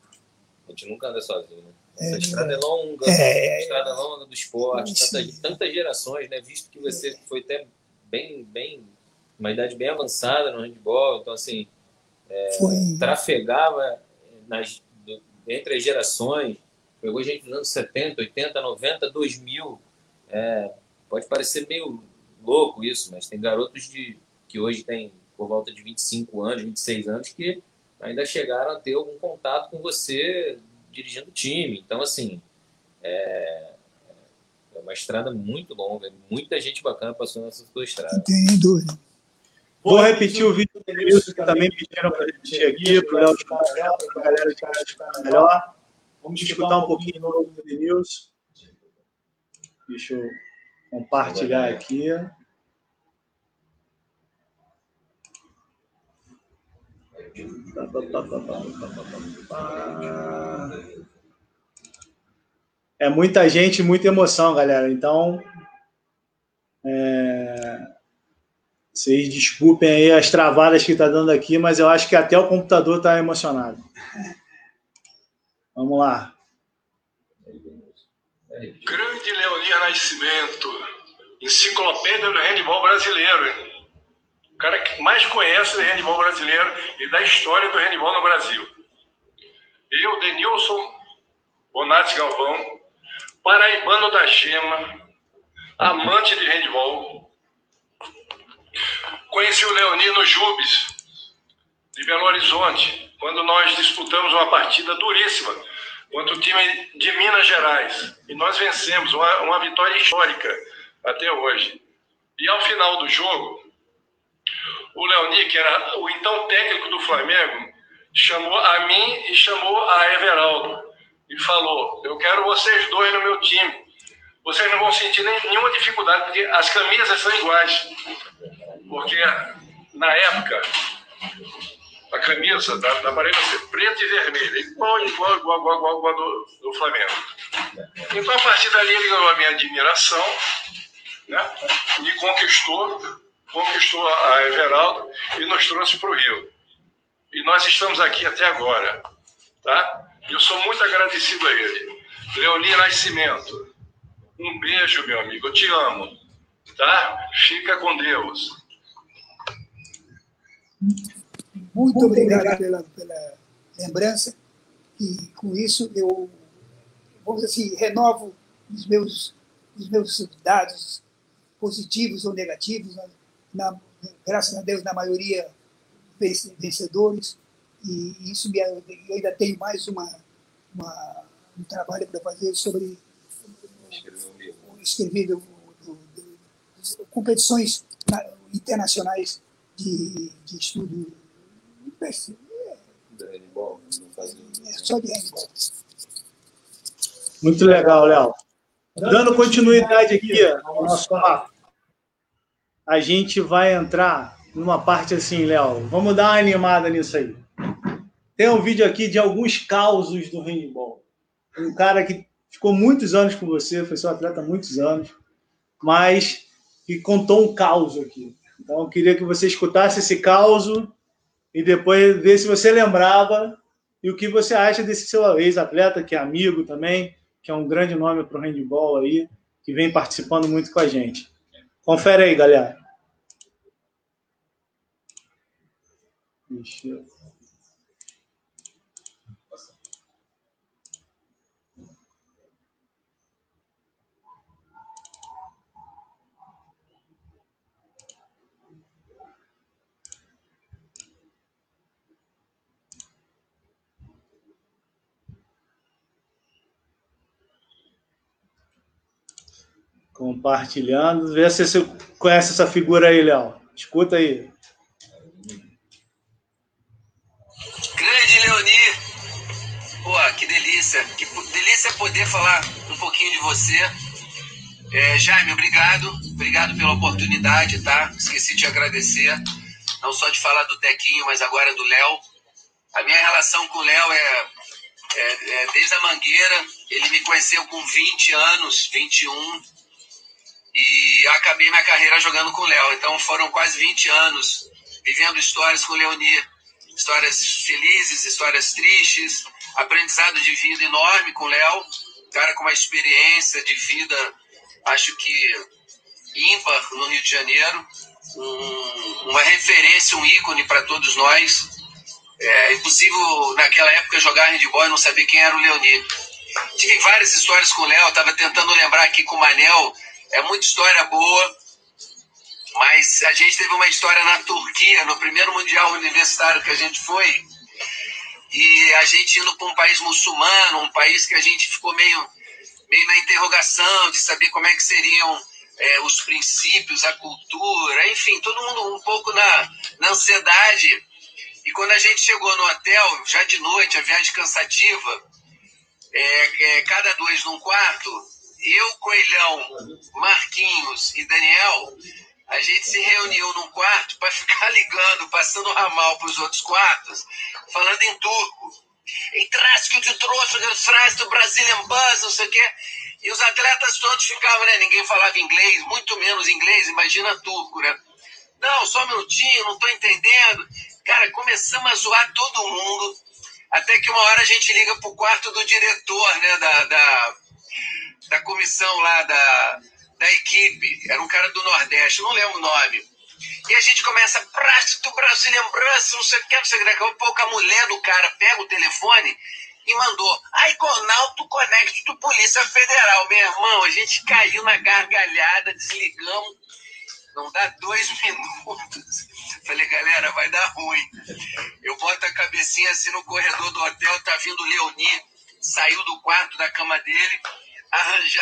A gente nunca anda sozinho, né? Essa é, estrada é longa, é, estrada longa do esporte, tantas, tantas gerações, né? Visto que você foi até bem, bem, uma idade bem avançada no handball, então assim, é, trafegava nas, do, entre as gerações, pegou gente nos anos 70, 80, 90, 2000, é, pode parecer meio louco isso, mas tem garotos de, que hoje têm por volta de 25 anos, 26 anos, que ainda chegaram a ter algum contato com você dirigindo o time. Então, assim, é, é uma estrada muito longa, muita gente bacana passou nessa sua estrada. Tem dúvida. Vou repetir o vídeo do Denilson, que também pediram para repetir aqui, para o Léo ficar melhor, para a galera ficar melhor. Vamos escutar um pouquinho novo do Denilson. Deixa eu compartilhar aqui. É muita gente, muita emoção, galera. Então, é... vocês desculpem aí as travadas que está dando aqui, mas eu acho que até o computador está emocionado. Vamos lá. Grande Leonir Nascimento, enciclopédia do handball brasileiro o cara que mais conhece do handball brasileiro e da história do handball no Brasil. Eu, Denilson Bonatti Galvão, paraibano da Gema, amante de handball. Conheci o Leonino Jubes, de Belo Horizonte, quando nós disputamos uma partida duríssima contra o time de Minas Gerais. E nós vencemos, uma, uma vitória histórica até hoje. E ao final do jogo, o Leoni, que era o então técnico do Flamengo, chamou a mim e chamou a Everaldo e falou: Eu quero vocês dois no meu time. Vocês não vão sentir nenhuma dificuldade, porque as camisas são iguais. Porque na época, a camisa da, da Bahia ser preta e vermelha, igual, igual, igual, igual, igual, igual do, do Flamengo. Então, a partir dali, ele ganhou a minha admiração, né? me conquistou conquistou a Everaldo e nos trouxe para o Rio. E nós estamos aqui até agora. Tá? Eu sou muito agradecido a ele. Leoni Nascimento, um beijo, meu amigo. Eu te amo. Tá? Fica com Deus. Muito obrigado pela, pela lembrança. E com isso eu, vamos dizer assim, renovo os meus, os meus dados positivos ou negativos né? Na, graças a Deus, na maioria vencedores, e isso me, eu ainda tenho mais uma, uma um trabalho para fazer sobre escrever do, do, do, competições internacionais de, de estudo é, só de handball. Muito legal, Léo. Dando continuidade aqui ao nosso papo a gente vai entrar numa parte assim, Léo. Vamos dar uma animada nisso aí. Tem um vídeo aqui de alguns causos do handball. Um cara que ficou muitos anos com você, foi seu atleta há muitos anos, mas que contou um caos aqui. Então eu queria que você escutasse esse caos e depois ver se você lembrava e o que você acha desse seu ex-atleta, que é amigo também, que é um grande nome para o handball aí, que vem participando muito com a gente. Confere aí, galera. Deixa eu... Compartilhando. Vê se você conhece essa figura aí, Léo. Escuta aí. Grande Leoni. Pô, que delícia. Que delícia poder falar um pouquinho de você. É, Jaime, obrigado. Obrigado pela oportunidade, tá? Esqueci de agradecer. Não só de falar do Tequinho, mas agora do Léo. A minha relação com o Léo é, é, é, desde a Mangueira. Ele me conheceu com 20 anos, 21. E acabei minha carreira jogando com o Léo. Então foram quase 20 anos vivendo histórias com o Leonir. Histórias felizes, histórias tristes, aprendizado de vida enorme com o Léo. Cara com uma experiência de vida, acho que ímpar no Rio de Janeiro. Um, uma referência, um ícone para todos nós. É impossível naquela época jogar handball e não saber quem era o Leonir. Tive várias histórias com o Léo, estava tentando lembrar aqui com o Manel. É muita história boa, mas a gente teve uma história na Turquia, no primeiro Mundial Universitário que a gente foi. E a gente indo para um país muçulmano, um país que a gente ficou meio, meio na interrogação de saber como é que seriam é, os princípios, a cultura, enfim, todo mundo um pouco na, na ansiedade. E quando a gente chegou no hotel, já de noite, a viagem cansativa, é, é, cada dois num quarto, eu, Coelhão, Marquinhos e Daniel, a gente se reuniu num quarto para ficar ligando, passando ramal para os outros quartos, falando em turco. Em trás que eu trouxe, traz do Brazilian Buzz, não sei o quê. E os atletas todos ficavam, né? Ninguém falava inglês, muito menos inglês, imagina turco, né? Não, só um minutinho, não estou entendendo. Cara, começamos a zoar todo mundo, até que uma hora a gente liga pro quarto do diretor, né, da, da, da comissão lá da, da equipe. Era um cara do Nordeste, não lembro o nome. E a gente começa, prato do Brasil, lembrança, não sei o que, não sei o que. Daqui a pouco a mulher do cara pega o telefone e mandou. Aí, Conalto Connect do Polícia Federal. Meu irmão, a gente caiu na gargalhada, desligamos. Não dá dois minutos. Falei, galera, vai dar ruim. Eu boto a cabecinha assim no corredor do hotel, tá vindo o Leoni, saiu do quarto da cama dele,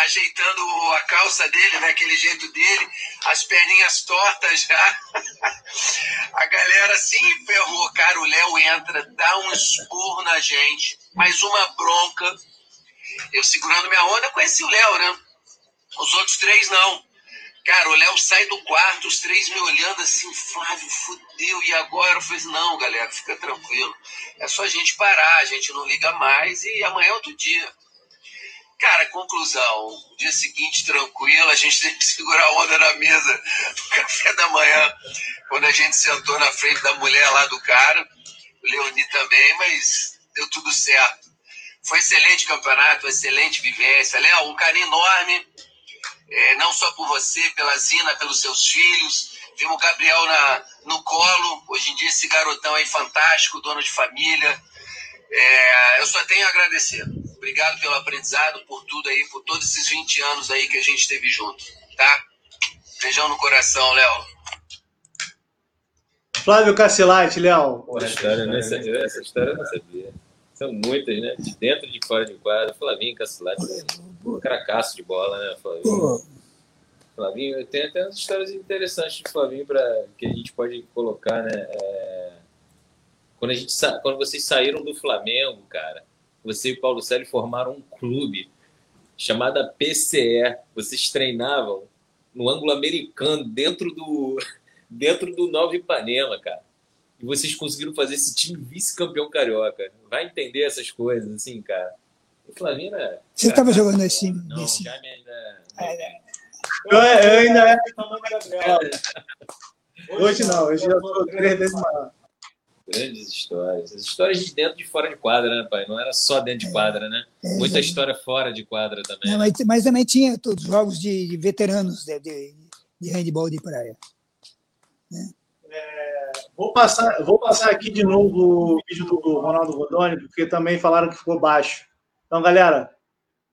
ajeitando a calça dele, né, aquele jeito dele, as perninhas tortas já. A galera se ferrou, cara, o Léo entra, dá um esporro na gente, mais uma bronca. Eu segurando minha onda, conheci o Léo, né? Os outros três não. Cara, o Léo sai do quarto, os três me olhando assim, Flávio, fudeu, e agora? Eu falei, não, galera, fica tranquilo. É só a gente parar, a gente não liga mais e amanhã é outro dia. Cara, conclusão, dia seguinte tranquilo, a gente teve que segurar a onda na mesa do café da manhã, quando a gente sentou na frente da mulher lá do cara, o Leoni também, mas deu tudo certo. Foi excelente campeonato, excelente vivência. Léo, um carinho enorme é, não só por você, pela Zina, pelos seus filhos. Vimos o Gabriel na, no colo. Hoje em dia, esse garotão aí fantástico, dono de família. É, eu só tenho a agradecer. Obrigado pelo aprendizado, por tudo aí, por todos esses 20 anos aí que a gente esteve junto, tá? Beijão no coração, Léo. Flávio Cacilate, Léo. Essa história, né? essa, essa história eu não sabia. São muitas, né? De dentro e de fora de quadra. Flavinho Cacilate, um cracaço de bola, né, Flavinho? Flavinho, tem até umas histórias interessantes de Flavinho para que a gente pode colocar, né? É... Quando, a gente sa... Quando vocês saíram do Flamengo, cara, você e o Paulo Célio formaram um clube chamado PCE. Vocês treinavam no ângulo americano, dentro do, dentro do Nova Ipanema, cara e vocês conseguiram fazer esse time vice-campeão carioca. Vai entender essas coisas, assim, cara. O Flavinho é. Você estava jogando nesse time? Não, nesse... já ainda. É, é. Eu, eu ainda era Gabriel. Hoje não, hoje eu sou três vezes maior. Grandes histórias. As histórias de dentro e de fora de quadra, né, pai? Não era só dentro de é. quadra, né? É, Muita história fora de quadra também. Não, mas, mas, também tinha todos os jogos de, de veteranos de, de, de handball de praia. Né? Vou passar, vou passar aqui de novo o vídeo do Ronaldo Rodoni, porque também falaram que ficou baixo. Então, galera,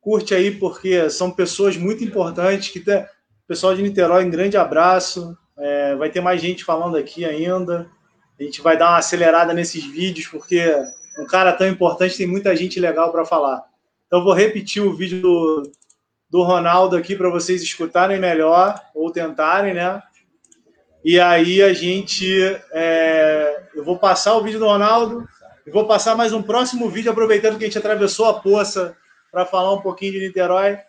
curte aí, porque são pessoas muito importantes. que tem... Pessoal de Niterói, um grande abraço. É, vai ter mais gente falando aqui ainda. A gente vai dar uma acelerada nesses vídeos, porque um cara tão importante tem muita gente legal para falar. Então, vou repetir o vídeo do, do Ronaldo aqui para vocês escutarem melhor, ou tentarem, né? E aí a gente. É, eu vou passar o vídeo do Ronaldo e vou passar mais um próximo vídeo, aproveitando que a gente atravessou a poça para falar um pouquinho de Niterói,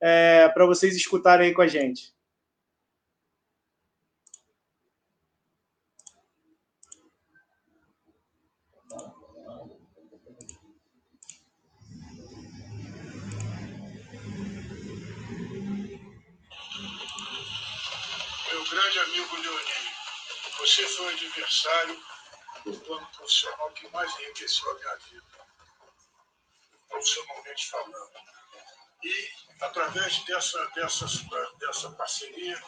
é, para vocês escutarem aí com a gente. Meu grande amigo Leonir, você foi o adversário do plano profissional que mais enriqueceu a minha vida, profissionalmente falando. E, através dessa, dessa, dessa parceria,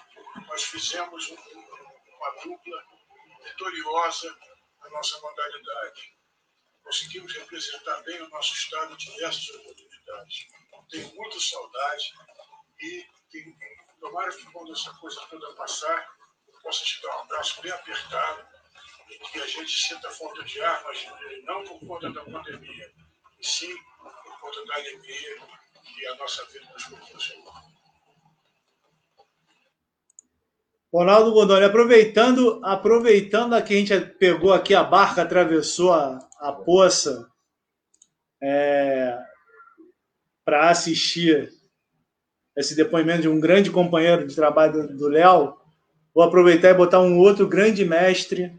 nós fizemos uma dupla vitoriosa na nossa modalidade. Conseguimos representar bem o nosso estado em diversas oportunidades. Tenho muita saudade e tenho, tomara que quando essa coisa toda passar, eu possa te dar um abraço bem apertado e que a gente sinta falta de ar, mas não por conta da pandemia, e sim por conta da alegria que a nossa vida nos proporcionou. Ronaldo Gondoni, aproveitando, aproveitando que a gente pegou aqui a barca, atravessou a, a poça é, para assistir esse depoimento de um grande companheiro de trabalho do Léo, vou aproveitar e botar um outro grande mestre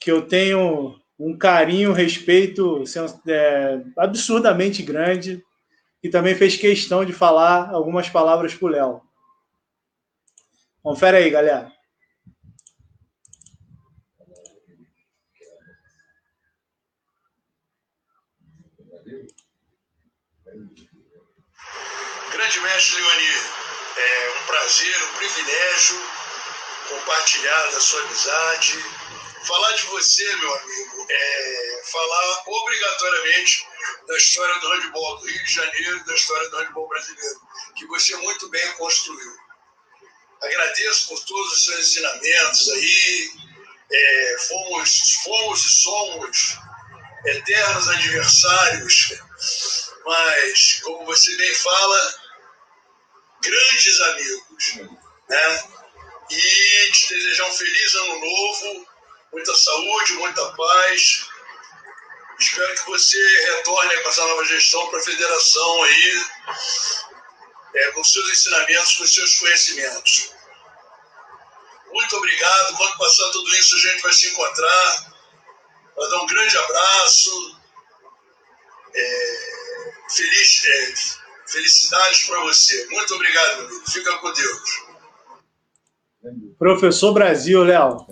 que eu tenho um carinho, respeito é, absurdamente grande, e também fez questão de falar algumas palavras para o Léo. Confere aí, galera. Grande mestre Leoni, é um prazer, um privilégio compartilhar da sua amizade. Falar de você, meu amigo, é falar obrigatoriamente da história do handebol do Rio de Janeiro da história do handebol brasileiro, que você muito bem construiu. Agradeço por todos os seus ensinamentos aí. É, fomos, fomos e somos eternos adversários, mas, como você bem fala, grandes amigos. Né? E te desejar um feliz ano novo, muita saúde, muita paz. Espero que você retorne com essa nova gestão para a federação aí, é, com seus ensinamentos, com seus conhecimentos. Muito obrigado. Quando passar tudo isso, a gente vai se encontrar. Vai dar um grande abraço. É, feliz, é, felicidades para você. Muito obrigado, meu amigo. Fica com Deus. Professor Brasil, Léo.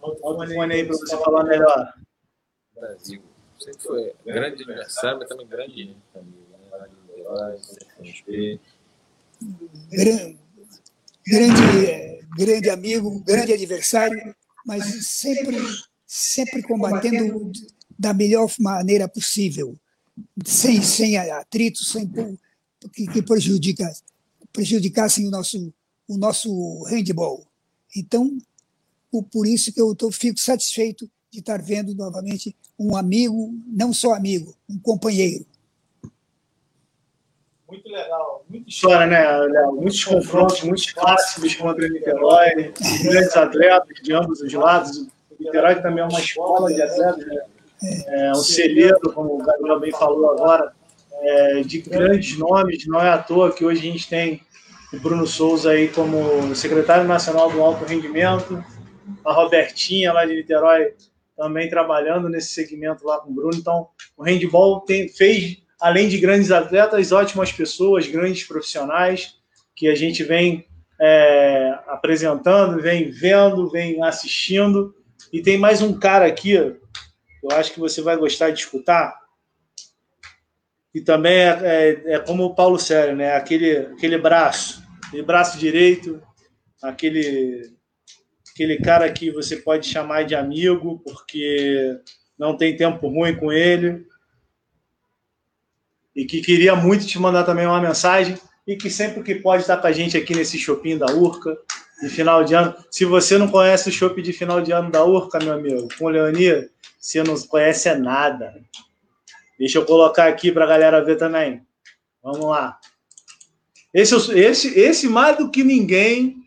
Olha o fone aí para você falar melhor. Brasil. Sempre foi grande adversário, mas também grande amigo. Né? Grande, grande, grande amigo, grande adversário, mas sempre, sempre combatendo da melhor maneira possível, sem, sem atritos, sem que, que prejudica, prejudicassem o nosso, o nosso handball. Então, por isso que eu tô, fico satisfeito de estar vendo novamente um amigo, não só amigo, um companheiro. Muito legal, muita história, né, Léo? Muitos confrontos, muitos clássicos contra o Niterói, grandes atletas de ambos os lados. O Niterói também é uma escola de atletas, né? É um celeiro, como o Gabriel bem falou agora, é, de grandes nomes. Não é à toa que hoje a gente tem o Bruno Souza aí como secretário nacional do alto rendimento, a Robertinha lá de Niterói também trabalhando nesse segmento lá com o Bruno. Então, o handball tem, fez, além de grandes atletas, ótimas pessoas, grandes profissionais, que a gente vem é, apresentando, vem vendo, vem assistindo. E tem mais um cara aqui, eu acho que você vai gostar de escutar, e também é, é, é, como o Paulo Sério, né? Aquele, aquele braço, aquele braço direito, aquele aquele cara que você pode chamar de amigo, porque não tem tempo ruim com ele, e que queria muito te mandar também uma mensagem, e que sempre que pode estar com a gente aqui nesse shopping da Urca, de final de ano. Se você não conhece o shopping de final de ano da Urca, meu amigo, com o Leonir, você não conhece é nada. Deixa eu colocar aqui para a galera ver também. Vamos lá. Esse, esse, esse mais do que ninguém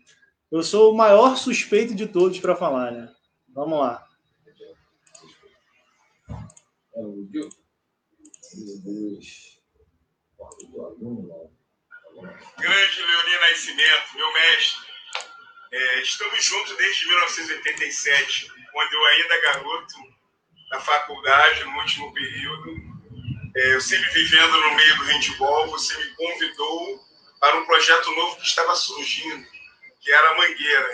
eu sou o maior suspeito de todos para falar, né? Vamos lá. Grande Leonir Nascimento, meu mestre. É, estamos juntos desde 1987, quando eu ainda garoto, na faculdade, no último período. É, eu sempre vivendo no meio do handball, você me convidou para um projeto novo que estava surgindo que era a Mangueira.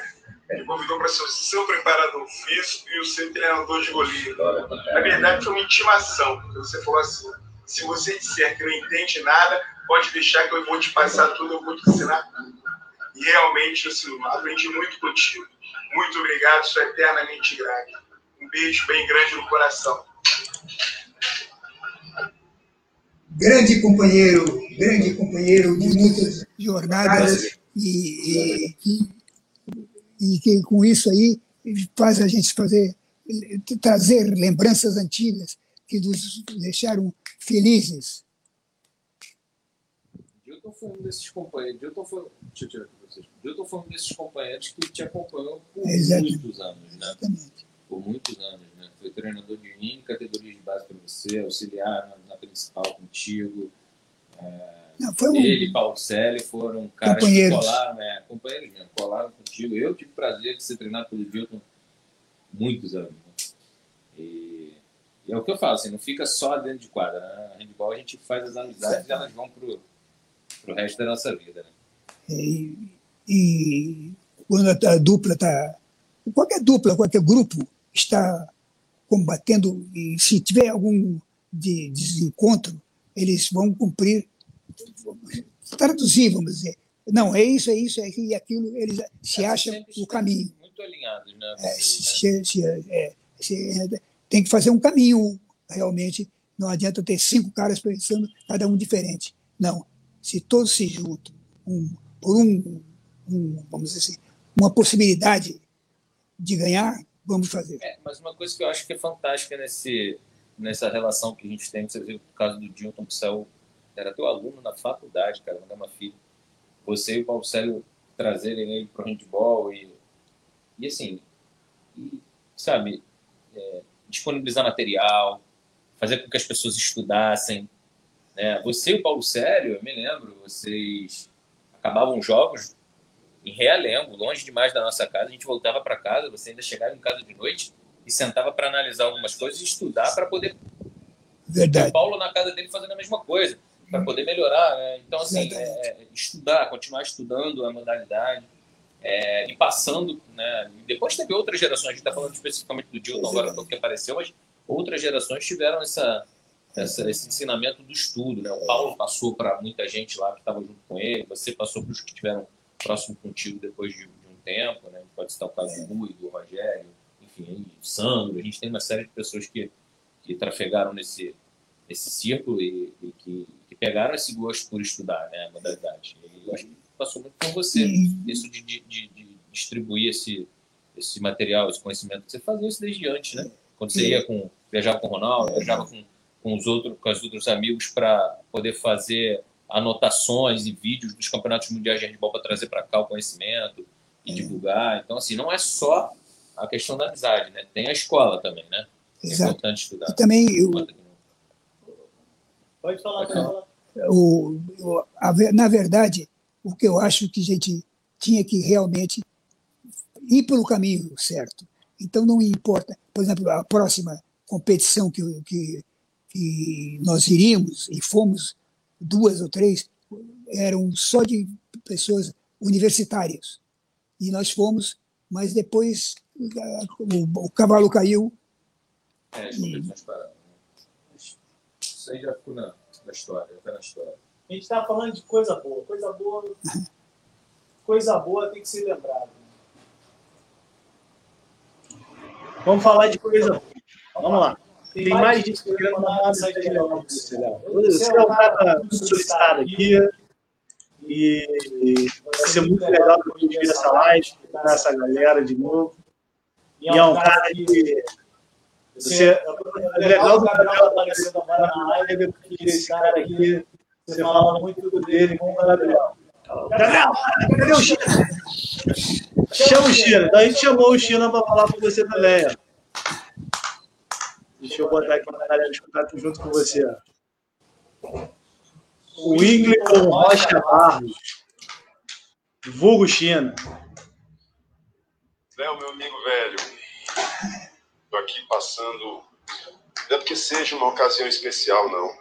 Ele convidou para ser o seu preparador físico e o seu treinador de goleiro. Na verdade, foi uma intimação. Você falou assim: se você disser que não entende nada, pode deixar que eu vou te passar tudo, eu vou te ensinar tudo. E realmente, assim, aprendi muito contigo. Muito obrigado, sou eternamente grato. Beijo bem grande no coração. Grande companheiro, grande companheiro de muitas jornadas e, e, e, que com isso aí faz a gente fazer trazer lembranças antigas que nos deixaram felizes. Dilton foi um desses companheiros. Dilton foi, deixa eu tirar aqui vocês. Dilton foi um desses companheiros que te acompanhou por Exatamente. muitos anos, né? Exatamente. Por muitos anos, né? Foi treinador de mim, categoria de base para você, auxiliar na, na principal contigo. É, Não, foi um... Ele e Paulo Célio foram caras que colaram, né? companheiros mesmo, colaram contigo. Eu tive o prazer de ser treinado pelo Dilton muitos anos. Né? E, e, é o que eu falo, assim, não fica só dentro de quadra. Né? Handball a gente faz as amizades e elas vão pro, pro resto da nossa vida. Né? E, e quando a, a dupla está. Qualquer dupla, qualquer grupo está combatendo, e se tiver algum de desencontro, eles vão cumprir, traduzir, vamos dizer. Não, é isso, é isso, é e aquilo, eles se acham o caminho. Muito alinhados, né? É, se, se, é, se, tem que fazer um caminho, realmente. Não adianta ter cinco caras pensando, cada um diferente. Não. Se todos se juntam um, por um, um, vamos dizer assim, uma possibilidade de ganhar, vamos fazer. É, mas uma coisa que eu acho que é fantástica nesse, nessa relação que a gente tem, você viu o caso do Dilton, que saiu, era teu aluno na faculdade, cara, na Gama Filho. Você e o Paulo Célio trazerem ele para o handball e, e assim, e, sabe, é, disponibilizar material, fazer com que as pessoas estudassem. Né? Você e o Paulo Célio, eu me lembro, vocês acabavam jogos em Realengo, longe demais da nossa casa. A gente voltava para casa, você ainda chegava em casa de noite e sentava para analisar algumas coisas e estudar para poder. Verdade. O Paulo na casa dele fazendo a mesma coisa, para poder melhorar. Né? Então, assim, é, é, estudar, continuar estudando a modalidade. É, e passando, né? depois teve outras gerações, a gente está falando especificamente do Dilton agora porque apareceu, mas outras gerações tiveram essa, essa, esse ensinamento do estudo. Né? O Paulo passou para muita gente lá que estava junto com ele, você passou para os que tiveram próximo contigo depois de, de um tempo, né? Pode estar o caso do Rui, do Rogério, enfim, do Sandro. A gente tem uma série de pessoas que, que trafegaram nesse, nesse círculo e, e que, que, pegaram esse gosto por estudar, né? A modalidade. E eu acho que passou muito com você, isso de, de, de, de distribuir esse, esse material, esse conhecimento. Você fazia isso desde antes, né? Quando você ia com, viajava com o Ronaldo, viajava com, com os outros, com os outros amigos para poder fazer anotações e vídeos dos campeonatos mundiais de handball para trazer para cá o conhecimento e é. divulgar. Então, assim, não é só a questão da amizade, né? Tem a escola também, né? É Exato. importante estudar. E também eu... Pode falar, Pode o, o a, Na verdade, o que eu acho que a gente tinha que realmente ir pelo caminho certo. Então, não importa, por exemplo, a próxima competição que, que, que nós iríamos e fomos duas ou três, eram só de pessoas universitárias. E nós fomos, mas depois o, o cavalo caiu. É, e... Isso aí já ficou na, na história, já na história. A gente está falando de coisa boa. Coisa boa, coisa boa tem que ser lembrada. Vamos falar de coisa boa. Vamos lá. Tem, mais disso que eu legal para você, é um cara solicitado aqui e vai ser muito legal para a gente ver essa live, com essa galera de novo. E é um cara que você, é legal do Gabriel aparecendo agora na live, porque esse cara aqui, você fala muito dele com o Gabriel. Gabriel, cadê o China? Chama o China. A gente chamou o China para falar com você também. Ó. Deixa eu botar aqui para a galera escutar junto com você. O Wiglicon Rocha Barros. Vulgo China. Léo, meu amigo velho. Estou aqui passando. Não é porque seja uma ocasião especial, não.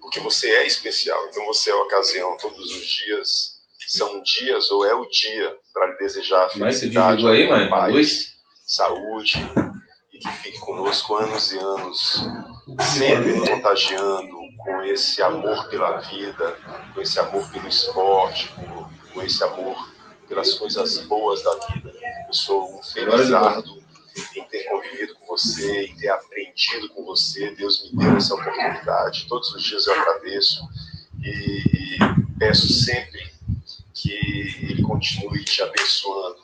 Porque você é especial. Então você é a ocasião todos os dias. são dias ou é o dia para lhe desejar felicidade, aí, mãe, paz, saúde e que fique conosco anos e anos, sempre contagiando com esse amor pela vida, com esse amor pelo esporte, com esse amor pelas coisas boas da vida. Eu sou um felizardo em ter convivido com você, em ter aprendido com você. Deus me deu essa oportunidade. Todos os dias eu agradeço e peço sempre que Ele continue te abençoando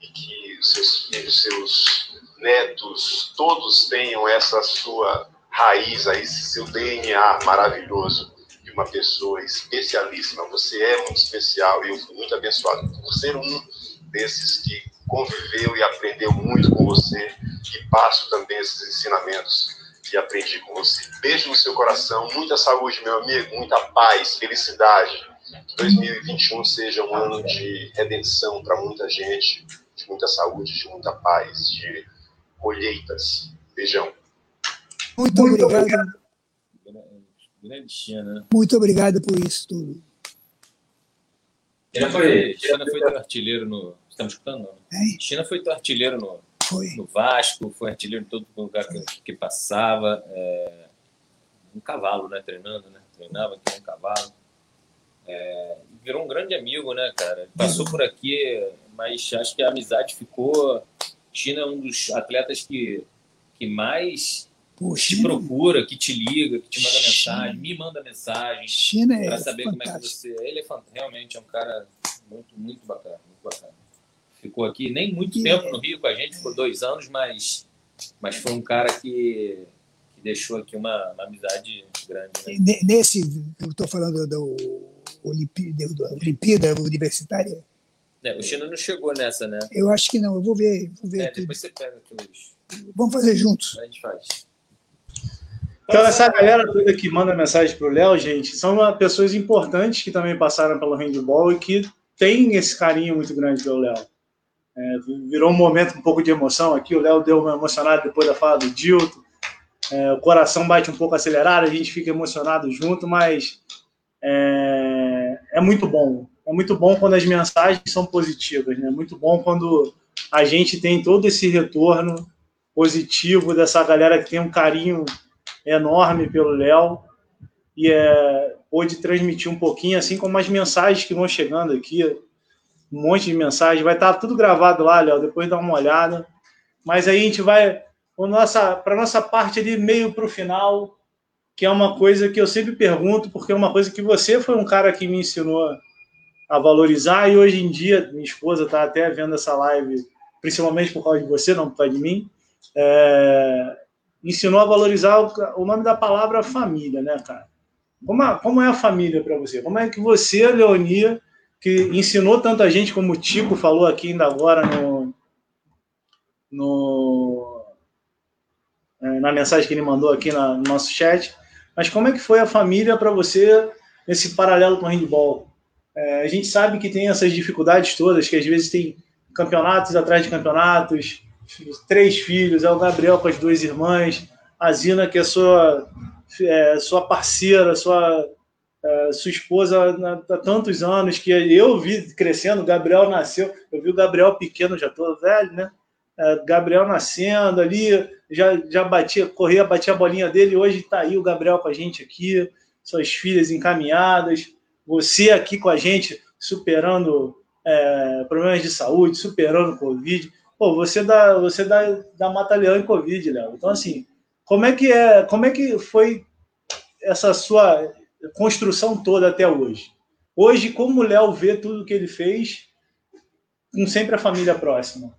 e que os seus filhos, seus netos, todos tenham essa sua raiz, esse seu DNA maravilhoso de uma pessoa especialíssima. Você é muito especial e eu fui muito abençoado por ser um desses que conviveu e aprendeu muito com você e passo também esses ensinamentos que aprendi com você. Beijo no seu coração, muita saúde, meu amigo, muita paz, felicidade. Que 2021 seja um ano de redenção para muita gente, de muita saúde, de muita paz, de colheitas. Beijão. Muito, Muito obrigado. Grande China. Muito obrigado por isso tudo. China foi, China foi teu artilheiro no. Estamos escutando? Não? China foi teu artilheiro no, foi. no Vasco, foi artilheiro em todo lugar que, que passava. É, um cavalo, né? Treinando, né? Treinava aqui um cavalo. É, virou um grande amigo, né, cara? Passou por aqui, mas acho que a amizade ficou. China é um dos atletas que, que mais Poxa, te procura, que te liga, que te manda China. mensagem, me manda mensagem para é saber fantástico. como é que você. Ele é realmente é um cara muito, muito bacana, muito bacana. Ficou aqui nem muito tempo no Rio com a gente, ficou dois anos, mas, mas foi um cara que, que deixou aqui uma, uma amizade grande. Né? Nesse, eu estou falando do Olimpíada, Olimpíada Universitária. É, o China não chegou nessa, né? Eu acho que não, eu vou ver. Vou ver é, depois você pega aqueles. Vamos fazer juntos. A gente faz. Então, essa galera toda que manda mensagem para o Léo, gente, são pessoas importantes que também passaram pelo handball e que têm esse carinho muito grande pelo Léo. É, virou um momento um pouco de emoção aqui. O Léo deu uma emocionada depois da fala do Dilton. É, o coração bate um pouco acelerado, a gente fica emocionado junto, mas é, é muito bom. É muito bom quando as mensagens são positivas, né? É muito bom quando a gente tem todo esse retorno positivo dessa galera que tem um carinho enorme pelo Léo e é, pôde transmitir um pouquinho, assim como as mensagens que vão chegando aqui, um monte de mensagens, vai estar tudo gravado lá, Léo, depois dá uma olhada. Mas aí a gente vai para nossa, nossa parte ali, meio para o final, que é uma coisa que eu sempre pergunto, porque é uma coisa que você foi um cara que me ensinou a valorizar, e hoje em dia, minha esposa está até vendo essa live, principalmente por causa de você, não por causa de mim. É, ensinou a valorizar o, o nome da palavra família, né, cara? Como, a, como é a família para você? Como é que você, Leonia, que ensinou tanta gente, como o Tico falou aqui ainda agora no, no é, na mensagem que ele mandou aqui na, no nosso chat, mas como é que foi a família para você nesse paralelo com o handball? É, a gente sabe que tem essas dificuldades todas, que às vezes tem campeonatos atrás de campeonatos, três filhos, é o Gabriel com as duas irmãs, a Zina, que é sua, é, sua parceira, sua, é, sua esposa há tantos anos, que eu vi crescendo, o Gabriel nasceu, eu vi o Gabriel pequeno, já estou velho, né? É, Gabriel nascendo ali, já, já batia, corria, batia a bolinha dele, hoje está aí o Gabriel com a gente aqui, suas filhas encaminhadas, você aqui com a gente, superando é, problemas de saúde, superando Covid. Pô, você dá, você dá, dá mata-leão em Covid, Léo. Então, assim, como é que é, como é que foi essa sua construção toda até hoje? Hoje, como o Léo vê tudo que ele fez, com sempre a família próxima?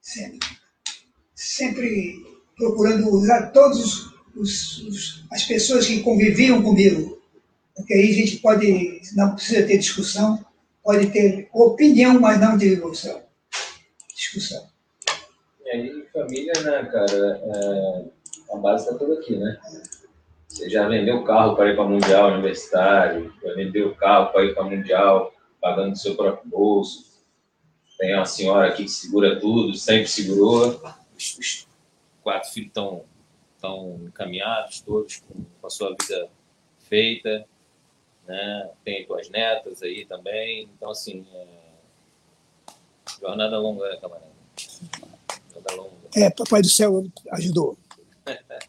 Sempre. Sempre procurando usar todas as pessoas que conviviam comigo. Porque aí a gente pode, não precisa ter discussão, pode ter opinião, mas não de emoção discussão. E aí, família, né, cara, é, a base está toda aqui, né? Você já vendeu o carro para ir para o Mundial Universitário, já vendeu o carro para ir para o Mundial, pagando do seu próprio bolso. Tem uma senhora aqui que segura tudo, sempre segurou. Os, os quatro filhos estão tão encaminhados, todos com a sua vida feita. Né? Tem duas netas aí também. Então, assim, é... jornada longa, camarada. Jornada longa. É, Papai do Céu ajudou.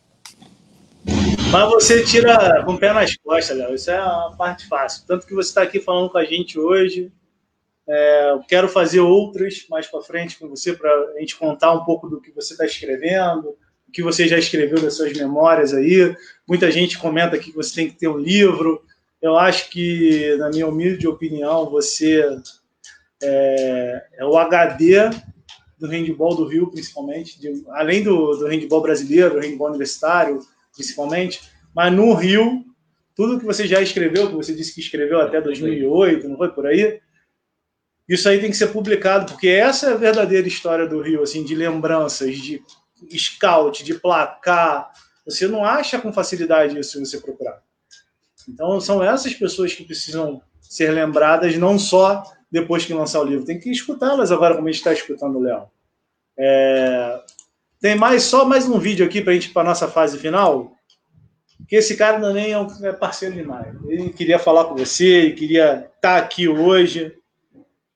Mas você tira com o pé nas costas, Léo. Isso é a parte fácil. Tanto que você está aqui falando com a gente hoje. É, eu quero fazer outras mais para frente com você para a gente contar um pouco do que você está escrevendo, o que você já escreveu das suas memórias aí. Muita gente comenta aqui que você tem que ter um livro. Eu acho que, na minha humilde opinião, você é, é o HD do handball do Rio, principalmente, de, além do, do handball brasileiro, do handball universitário, principalmente, mas no Rio, tudo que você já escreveu, que você disse que escreveu até 2008, não foi por aí? Isso aí tem que ser publicado, porque essa é a verdadeira história do Rio, assim, de lembranças, de scout, de placar. Você não acha com facilidade isso se você procurar. Então, são essas pessoas que precisam ser lembradas, não só depois que lançar o livro. Tem que escutá-las agora, como a gente está escutando o Léo. É... Tem mais só mais um vídeo aqui para a gente para nossa fase final. Que esse cara também é, um, é parceiro demais. Ele queria falar com você, ele queria estar tá aqui hoje,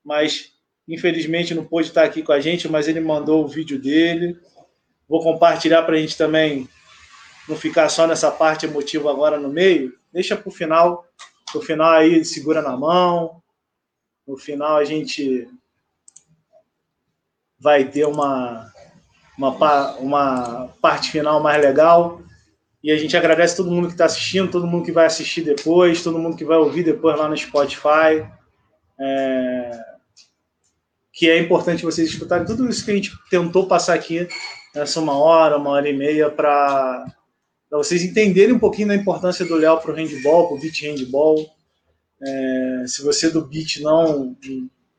mas infelizmente não pôde estar tá aqui com a gente. Mas ele mandou o vídeo dele. Vou compartilhar para a gente também não ficar só nessa parte emotiva agora no meio. Deixa para o final. No final aí segura na mão, no final a gente vai ter uma, uma, uma parte final mais legal. E a gente agradece todo mundo que está assistindo, todo mundo que vai assistir depois, todo mundo que vai ouvir depois lá no Spotify. É... Que é importante vocês escutarem tudo isso que a gente tentou passar aqui nessa uma hora, uma hora e meia, para vocês entenderem um pouquinho da importância do Léo para o handball, para o beat handball. É, se você do beat não,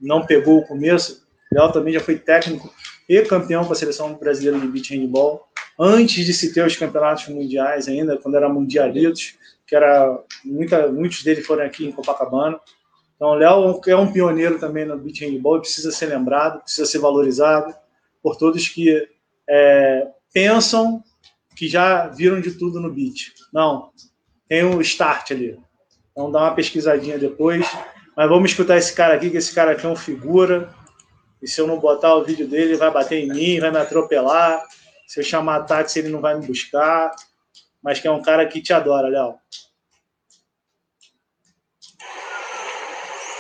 não pegou o começo, Léo também já foi técnico e campeão com a seleção brasileira de beach handball, antes de se ter os campeonatos mundiais ainda, quando era mundialitos, que era muita, muitos deles foram aqui em Copacabana. Então, o Léo é um pioneiro também no beach handball precisa ser lembrado, precisa ser valorizado por todos que é, pensam que já viram de tudo no beat. Não, tem um start ali. Então dá uma pesquisadinha depois. Mas vamos escutar esse cara aqui, que esse cara aqui é um figura. E se eu não botar o vídeo dele, ele vai bater em mim, vai me atropelar. Se eu chamar táxi, ele não vai me buscar. Mas que é um cara que te adora, Léo.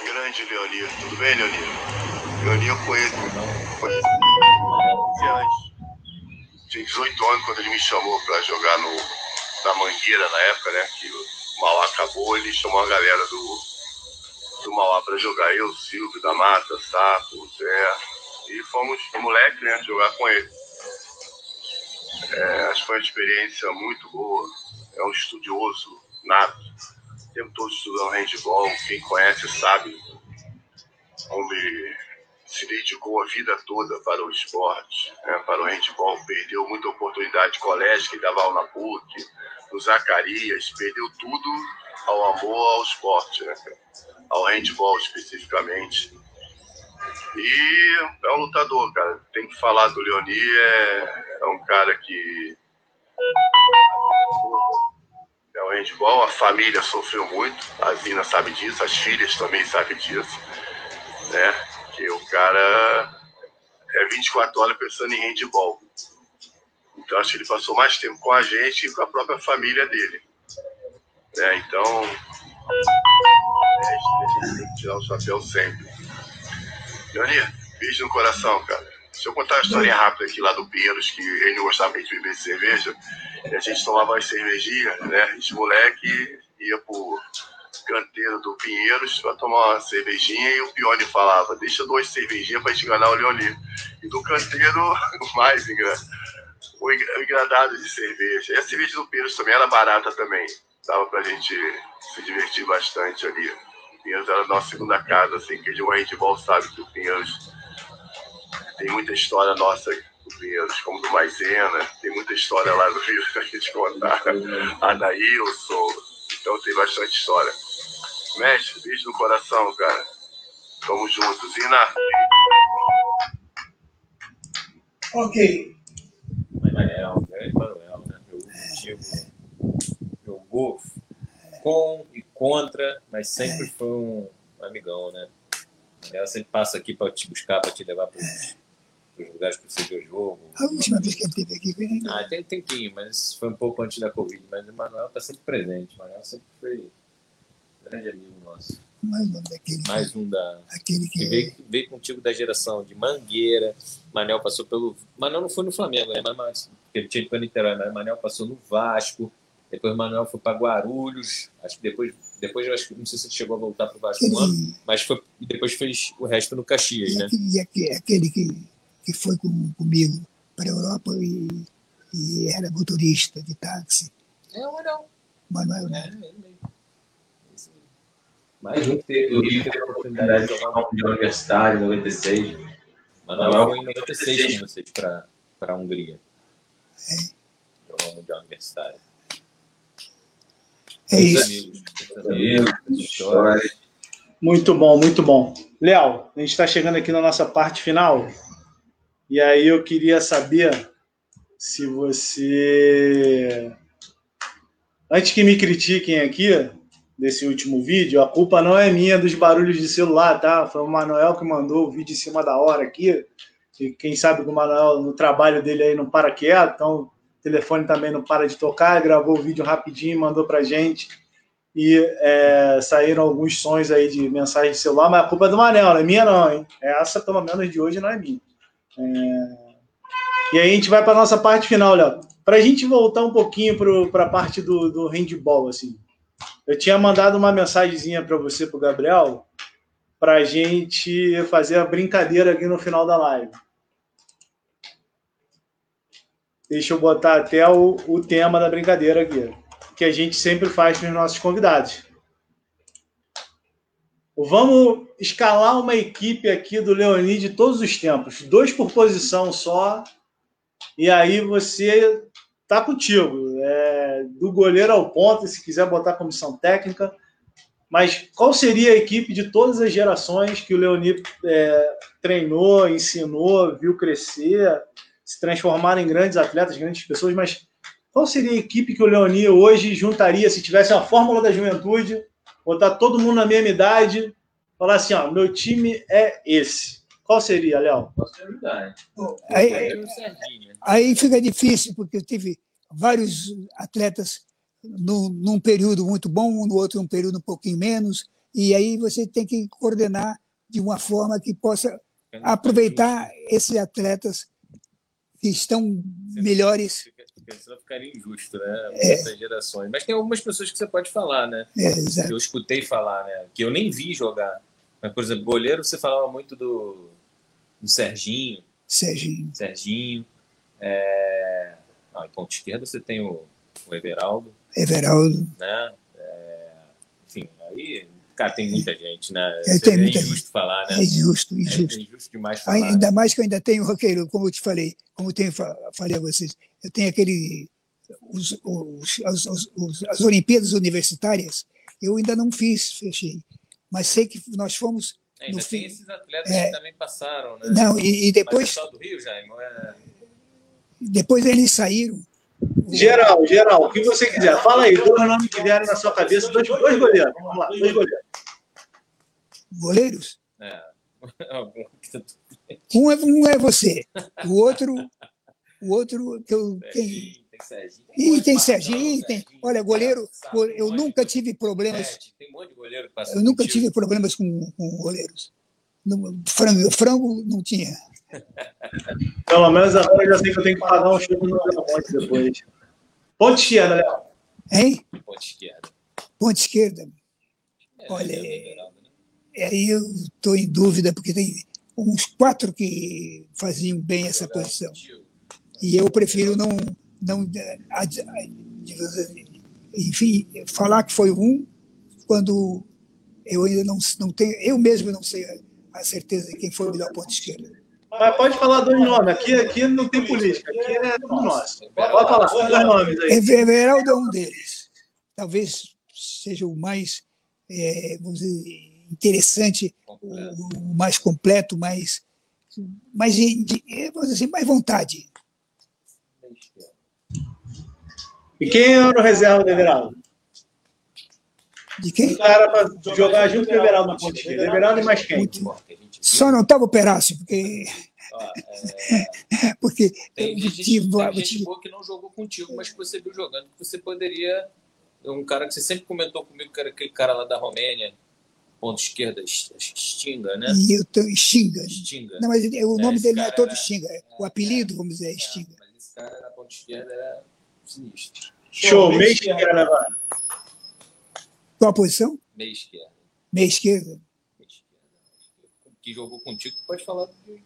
Grande Leonir. Tudo bem, Leonir? Leonir eu conheço. Tinha 18 anos quando ele me chamou para jogar no, na Mangueira na época, né? Que o Mauá acabou, ele chamou a galera do, do Mauá para jogar. Eu, Silvio, da Mata, Sapo, Zé. E fomos, moleque, né, jogar com ele. É, acho que foi uma experiência muito boa. É um estudioso nato. O tempo todo estudando handball. Quem conhece sabe. Homem se dedicou a vida toda para o esporte, né, para o handball. Perdeu muita oportunidade de colégio, que dava aula na PUC, no Zacarias, perdeu tudo ao amor ao esporte, né, ao handball especificamente. E é um lutador, cara. Tem que falar do Leoni, é, é um cara que. É o handball, a família sofreu muito, a Zina sabe disso, as filhas também sabem disso, né? Cara é 24 horas pensando em handball. Então acho que ele passou mais tempo com a gente e com a própria família dele. Né? Então, gente tem que tirar o chapéu sempre. Leoni, beijo no coração, cara. Deixa eu contar uma história rápida aqui lá do Pinheiros, que ele não gostava muito de beber cerveja. E a gente tomava as cervejinhas, né? Esse moleque ia pro canteiro do Pinheiros para tomar uma cervejinha e o Pione falava, deixa duas cervejinhas para enganar o Leoni. E do canteiro, mais enganado. O engradado de cerveja. E a cerveja do Pinheiros também era barata também. Dava pra gente se divertir bastante ali. Pinheiros era a nossa segunda casa, assim, que de um handball sabe que o Pinheiros tem muita história nossa do Pinheiros, como do Maisena, tem muita história lá do Rio pra gente contar. Anaílson, então tem bastante história. Mestre, beijo no coração, cara. Tamo juntos. E na. Ok. Manuel, grande Manuel, né? Meu jogou com e contra, mas sempre é. foi um amigão, né? Ela sempre passa aqui para te buscar, para te levar para os lugares que você viu o jogo. A última vez que ele esteve aqui foi. Ah, tem um tempinho, mas foi um pouco antes da Covid. Mas o Manuel está sempre presente. O Manuel sempre foi grande amigo nosso. Mais um daquele. Mais um da. Aquele que, que veio, veio contigo da geração de Mangueira. Manel passou pelo. Manel não foi no Flamengo, né? Mas, ele tinha ido para Niterói, mas Manel passou no Vasco. Depois Manuel foi para Guarulhos. Acho que depois, depois eu acho que não sei se ele chegou a voltar para o Vasco um ano, mas foi, depois fez o resto no Caxias, e né? Aquele, aquele, aquele que, que foi com, comigo para a Europa e, e, era motorista de táxi. É o Manuel. Manuel, né? É, mais um que teve, teve a oportunidade de jogar um Mundial Universitário em 96. Manuel foi em 96 com vocês para a Hungria. É. Jogar um Mundial Universitário. É isso. Muito bom, muito bom. Léo, a gente está chegando aqui na nossa parte final. E aí eu queria saber se você. Antes que me critiquem aqui, desse último vídeo, a culpa não é minha dos barulhos de celular, tá? Foi o Manuel que mandou o vídeo em cima da hora aqui. E quem sabe que o Manuel, no trabalho dele aí, não para quieto, então o telefone também não para de tocar, gravou o vídeo rapidinho, mandou pra gente. E é, saíram alguns sons aí de mensagem de celular, mas a culpa é do Manel, não é minha não, hein? Essa, pelo menos, de hoje não é minha. É... E aí a gente vai para nossa parte final, Léo. Para a gente voltar um pouquinho para a parte do, do handball, assim. Eu tinha mandado uma mensagenzinha para você, para o Gabriel, para a gente fazer a brincadeira aqui no final da live. Deixa eu botar até o, o tema da brincadeira aqui, que a gente sempre faz com os nossos convidados. Vamos escalar uma equipe aqui do Leoni de todos os tempos, dois por posição só, e aí você tá contigo. Do goleiro ao ponto, se quiser botar comissão técnica. Mas qual seria a equipe de todas as gerações que o Leoni é, treinou, ensinou, viu crescer, se transformar em grandes atletas, grandes pessoas? Mas qual seria a equipe que o Leoni hoje juntaria se tivesse a fórmula da juventude, botar todo mundo na mesma idade, falar assim: ó, meu time é esse? Qual seria, Léo? Aí, aí fica difícil, porque eu tive vários atletas num, num período muito bom, no outro um período um pouquinho menos, e aí você tem que coordenar de uma forma que possa aproveitar esses atletas que estão melhores. Senão ficaria injusto, né? É. gerações. Mas tem algumas pessoas que você pode falar, né? É, exato. Que eu escutei falar, né? Que eu nem vi jogar. Mas, por exemplo, goleiro, você falava muito do, do Serginho. Serginho. Serginho. É... Ah, em ponta esquerda você tem o, o Everaldo. Everaldo. Né? É... Enfim, aí, cara, tem muita gente, né? É, tem é muita injusto gente. falar, né? É injusto, injusto. É, injusto demais falar. Ainda mais que eu ainda tenho, roqueiro, como eu te falei, como eu tenho, falei a vocês, eu tenho aquele. Os, os, as, os, as Olimpíadas Universitárias, eu ainda não fiz, fechei. Mas sei que nós fomos Ainda no tem fim, esses atletas é, que também passaram, né? Não, e, e depois. Mas é só do Rio, Jaime? É... Depois eles saíram. Geral, geral, o que você quiser. Fala aí, dois nomes que vieram na sua cabeça, dois, dois goleiros. Vamos lá, dois goleiros. Goleiros? É. Um é, um é você, o outro, o outro que eu tenho. Tem Serginho. Ih, tem Serginho, tem. Olha, goleiro, eu nunca tive problemas. Tem um monte de goleiro que Eu nunca tive problemas com, com goleiros. Frango, frango não tinha. Pelo menos agora eu já sei que eu tenho que pagar um chute no ponte depois. Ponte esquerda, Léo. Hein? Ponte esquerda. Ponte esquerda. É, Olha, é, né? aí eu estou em dúvida, porque tem uns quatro que faziam bem essa posição. E eu prefiro não, não enfim, falar que foi um quando eu ainda não, não tenho, eu mesmo não sei a certeza de quem foi o melhor ponto esquerda. Mas pode falar dois nomes. Aqui, aqui não tem política. Aqui é tudo nosso. Pode falar dois nomes aí. Everaldo é um deles. Talvez seja o mais é, vamos dizer, interessante, o, o, mais completo, mais, mais, vamos dizer assim, mais vontade. E quem era o reserva do Everaldo? De quem? Era para jogar junto com o Everaldo na ponta esquerda. Everaldo e mais quem? Só não estava o Perácio, porque. é... porque tem gente, tive, tem gente boa que não jogou contigo, mas que você viu jogando, que você poderia. Um cara que você sempre comentou comigo, que era aquele cara lá da Romênia, ponto esquerda, Stinga, né? E eu tenho Stinga. Stinga. Não, mas o nome é, dele não é todo Stinga. É, o apelido, vamos dizer, é Stinga. mas esse cara na ponta esquerda era sinistro. Show, meia esquerda, Navarro. Qual a posição? Meia esquerda. Meia esquerda. Que jogou contigo, tu pode falar do,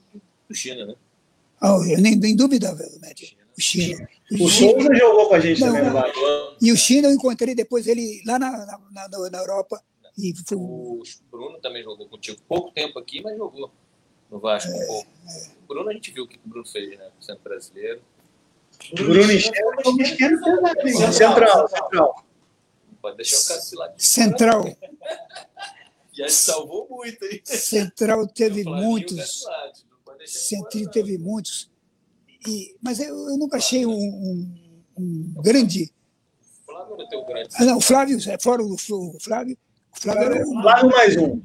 do China, né? Oh, eu nem, nem dúvida, Médio. O China. O, o Souza jogou com a gente não, também, não. E o China eu encontrei depois ele lá na, na, na, na Europa. E foi... O Bruno também jogou contigo pouco tempo aqui, mas jogou no Vasco. É, um é. O Bruno a gente viu o que o Bruno fez, né? Sendo brasileiro. Bruno esquerdo, central, central. Pode deixar o cara se lá. Central. Já salvou muito, hein? Central teve muitos. Central teve muitos. E, mas eu, eu nunca achei um, um, um grande. O Flávio era teu grande. Ah, não, o Flávio, é fora o Flávio. O Flávio era um. Flávio mais um.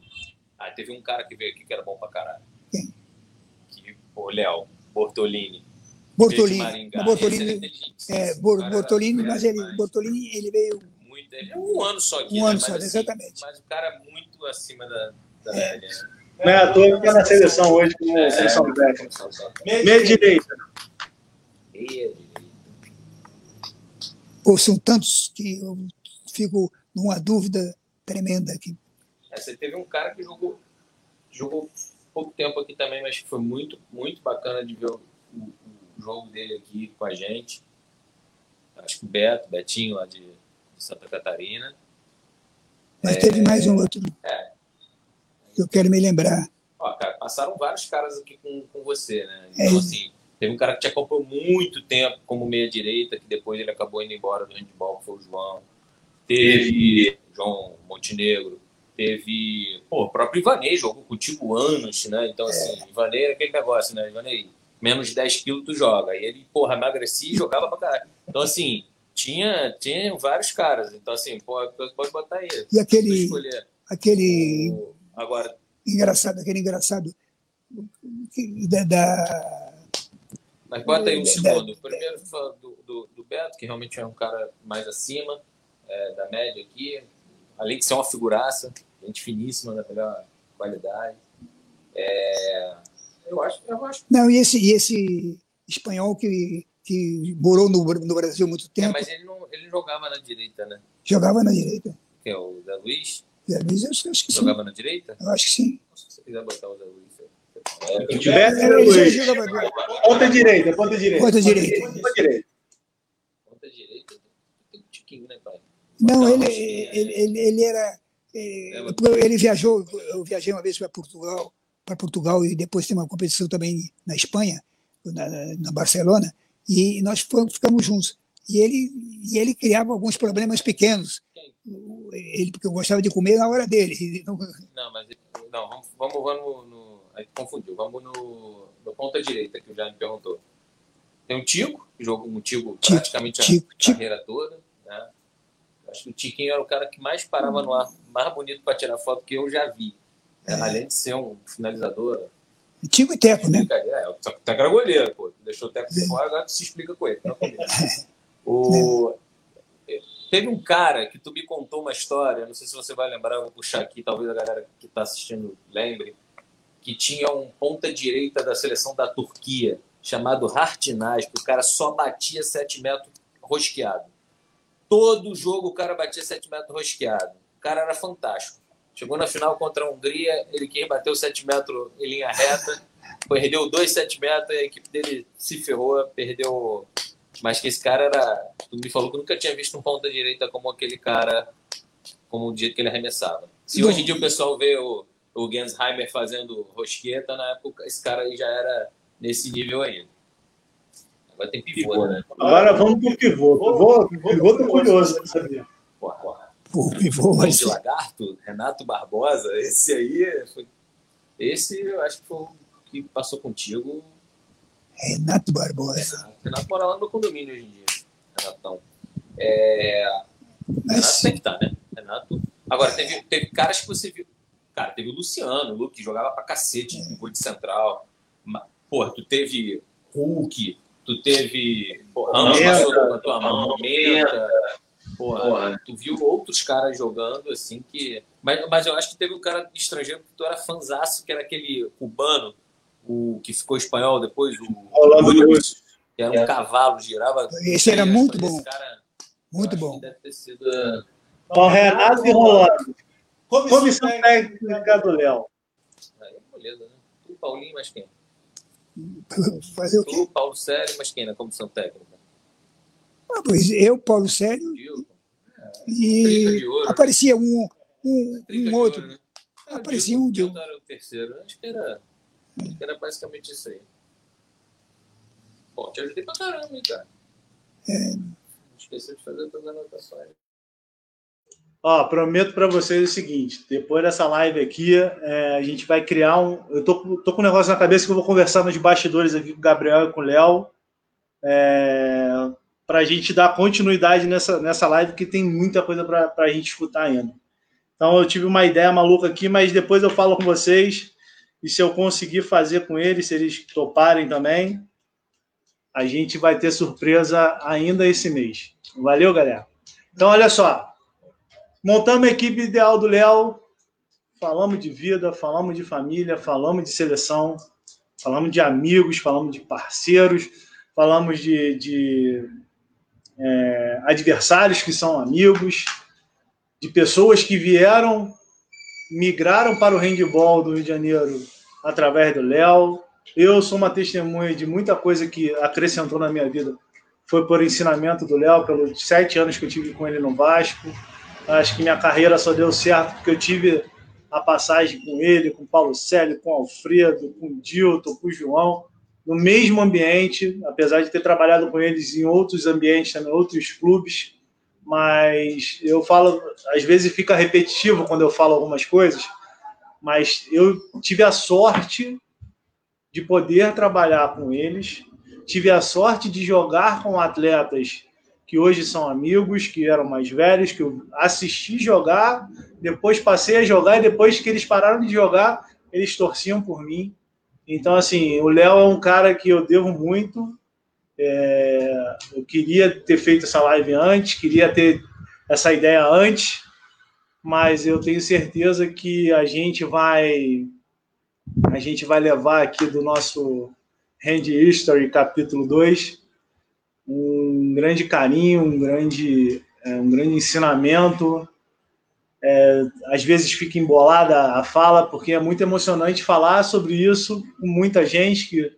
Ah, teve um cara que veio aqui que era bom pra caralho. Quem? Que, o Léo, Bortolini. Bortolini. Bortolini, é, Bortolini, mas ele, Bortolini, ele veio muito. Ele é um ano só aqui. Um né? ano só, assim, exatamente. Mas o cara é muito acima da, da é. média. Não é à toa que tá na seleção hoje como é, seleção do Beck. Meia direita. Meia direita. Pô, são tantos que eu fico numa dúvida tremenda aqui. É, você teve um cara que jogou, jogou pouco tempo aqui também, mas foi muito, muito bacana de ver o, o, o jogo dele aqui com a gente. Acho que o Beto, Betinho lá de Santa Catarina. Mas é, teve mais um outro. É. Eu quero me lembrar. Ó, cara, passaram vários caras aqui com, com você, né? É. Então, é. assim, teve um cara que te acompanhou muito tempo como meia-direita, que depois ele acabou indo embora do handball, que foi o João. Teve João Montenegro. Teve, pô, o próprio Ivanei jogou contigo anos, né? Então, assim, é. Ivanei era aquele negócio, né? Ivanei, menos de 10 quilos tu joga. E ele, porra, emagrecia e jogava pra caralho. Então, assim, tinha, tinha vários caras. Então, assim, pode, pode botar aí. E aquele. Aquele. O, agora. Engraçado, aquele engraçado. Da, da... Mas bota aí um segundo. Primeiro do, do, do, Beto, que realmente é um cara mais acima é, da média aqui. Além de ser uma figuraça, gente finíssima, da melhor qualidade. É, eu acho, eu acho. Não, e esse, e esse espanhol que que morou no, no Brasil há muito tempo. É, mas ele não ele jogava na direita, né? Jogava na direita. Que é o Zé Luiz? Zé Luiz, eu acho, acho que jogava sim. na direita? Eu acho que sim. Se você quiser botar o Zé Luiz. Se tivesse, Zé Luiz. Ponta direita, ponta direita. Ponta direita. Ponta direita. Ponta direita tem um tiquinho, né, pai? Não, ele, ele, ele, ele era. Ele, é, ele viajou, eu viajei uma vez para Portugal, para Portugal e depois tem uma competição também na Espanha, na, na Barcelona e nós fomos, ficamos juntos. E ele, e ele criava alguns problemas pequenos. Ele, porque eu gostava de comer na hora dele. Não, não mas não, vamos, vamos, vamos no. Aí confundiu. Vamos no, no ponta direita, que o Jair me perguntou. Tem o Tico, que jogou com o Tico praticamente Tico, a Tico. carreira toda. Né? Acho que o Tiquinho era o cara que mais parava no ar, mais bonito para tirar foto que eu já vi. É. Além de ser um finalizador Tico e Teco, né? É, o Teco era goleiro, pô. Deixou o Teco de fora, agora se explica com ele. Não o... Teve um cara que tu me contou uma história, não sei se você vai lembrar, vou puxar aqui, talvez a galera que está assistindo lembre, que tinha um ponta direita da seleção da Turquia, chamado Hartinaz, que o cara só batia 7 metros rosqueado. Todo jogo o cara batia 7 metros rosqueado. O cara era fantástico. Chegou na final contra a Hungria, ele quem bateu 7 metros em linha reta, perdeu 2 7 metros, a equipe dele se ferrou, perdeu. Mas que esse cara era. Tu me falou que nunca tinha visto um ponta direita como aquele cara, como o jeito que ele arremessava. Se hoje em dia o pessoal vê o, o Gensheimer fazendo rosqueta, na época esse cara aí já era nesse nível ainda. Agora tem pivô, né? Agora vamos pro pivô. Pivô, pivô tô curioso pra saber. Porra, porra o pivô vai ser. Lagarto, Renato Barbosa, esse aí foi. Esse eu acho que foi o que passou contigo. Renato Barbosa. Renato, Renato mora lá no condomínio hoje em dia. Renatão. É... Mas... Renato tem que estar, tá, né? Renato. Agora, teve, teve caras que você viu. Cara, teve o Luciano, o Luke, que jogava pra cacete no gol de central. Pô, tu teve Hulk, tu teve. Pô, Ramos passou na tua mão, Menta. Porra, tu viu outros caras jogando assim que. Mas, mas eu acho que teve um cara estrangeiro que tu era fanzaço, que era aquele cubano, o que ficou espanhol depois, o. Rolando que era um é. cavalo, girava. Esse era muito bom. Cara, muito bom. Deve ter sido. Bom, Renato e Rolando. Comissão técnica do Léo. Aí, beleza, né? Tu, Paulinho, mas quem? Fazer o quê? Tu, Paulo Sério, mas quem na comissão técnica? Ah, pois eu, Paulo Sério. E aparecia um, um, um outro. Ouro, né? Aparecia um de um. Era o terceiro. Acho que era, acho que era basicamente isso aí. Pô, te ajudei pra caramba, hein, cara. É. Esqueci de fazer todas as anotações. Ó, prometo para vocês o seguinte: depois dessa live aqui, é, a gente vai criar um. Eu tô, tô com um negócio na cabeça que eu vou conversar nos bastidores aqui com o Gabriel e com o Léo, é, para a gente dar continuidade nessa, nessa live, que tem muita coisa para a gente escutar ainda. Então, eu tive uma ideia maluca aqui, mas depois eu falo com vocês. E se eu conseguir fazer com eles, se eles toparem também, a gente vai ter surpresa ainda esse mês. Valeu, galera? Então, olha só. Montamos a equipe ideal do Léo. Falamos de vida, falamos de família, falamos de seleção, falamos de amigos, falamos de parceiros, falamos de, de é, adversários que são amigos, de pessoas que vieram, migraram para o handball do Rio de Janeiro através do Léo, eu sou uma testemunha de muita coisa que acrescentou na minha vida. Foi por ensinamento do Léo, pelos sete anos que eu tive com ele no Vasco. Acho que minha carreira só deu certo porque eu tive a passagem com ele, com Paulo Célio, com Alfredo, com Dilton, com João, no mesmo ambiente, apesar de ter trabalhado com eles em outros ambientes, também outros clubes. Mas eu falo, às vezes fica repetitivo quando eu falo algumas coisas, mas eu tive a sorte de poder trabalhar com eles. Tive a sorte de jogar com atletas que hoje são amigos, que eram mais velhos, que eu assisti jogar, depois passei a jogar e depois que eles pararam de jogar, eles torciam por mim. Então, assim, o Léo é um cara que eu devo muito. É, eu queria ter feito essa live antes, queria ter essa ideia antes, mas eu tenho certeza que a gente vai a gente vai levar aqui do nosso Hand History, capítulo 2, um grande carinho, um grande, é, um grande ensinamento. É, às vezes fica embolada a fala, porque é muito emocionante falar sobre isso com muita gente, que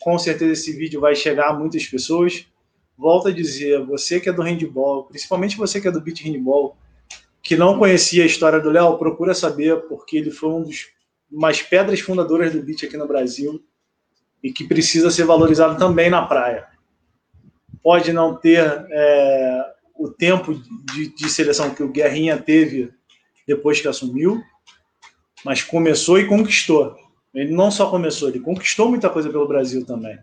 com certeza esse vídeo vai chegar a muitas pessoas. Volto a dizer, você que é do handball, principalmente você que é do beat handball, que não conhecia a história do Léo, procura saber, porque ele foi um dos umas pedras fundadoras do beat aqui no Brasil e que precisa ser valorizado também na praia. Pode não ter é, o tempo de, de, seleção que o Guerrinha teve depois que assumiu, mas começou e conquistou. Ele não só começou, ele conquistou muita coisa pelo Brasil também.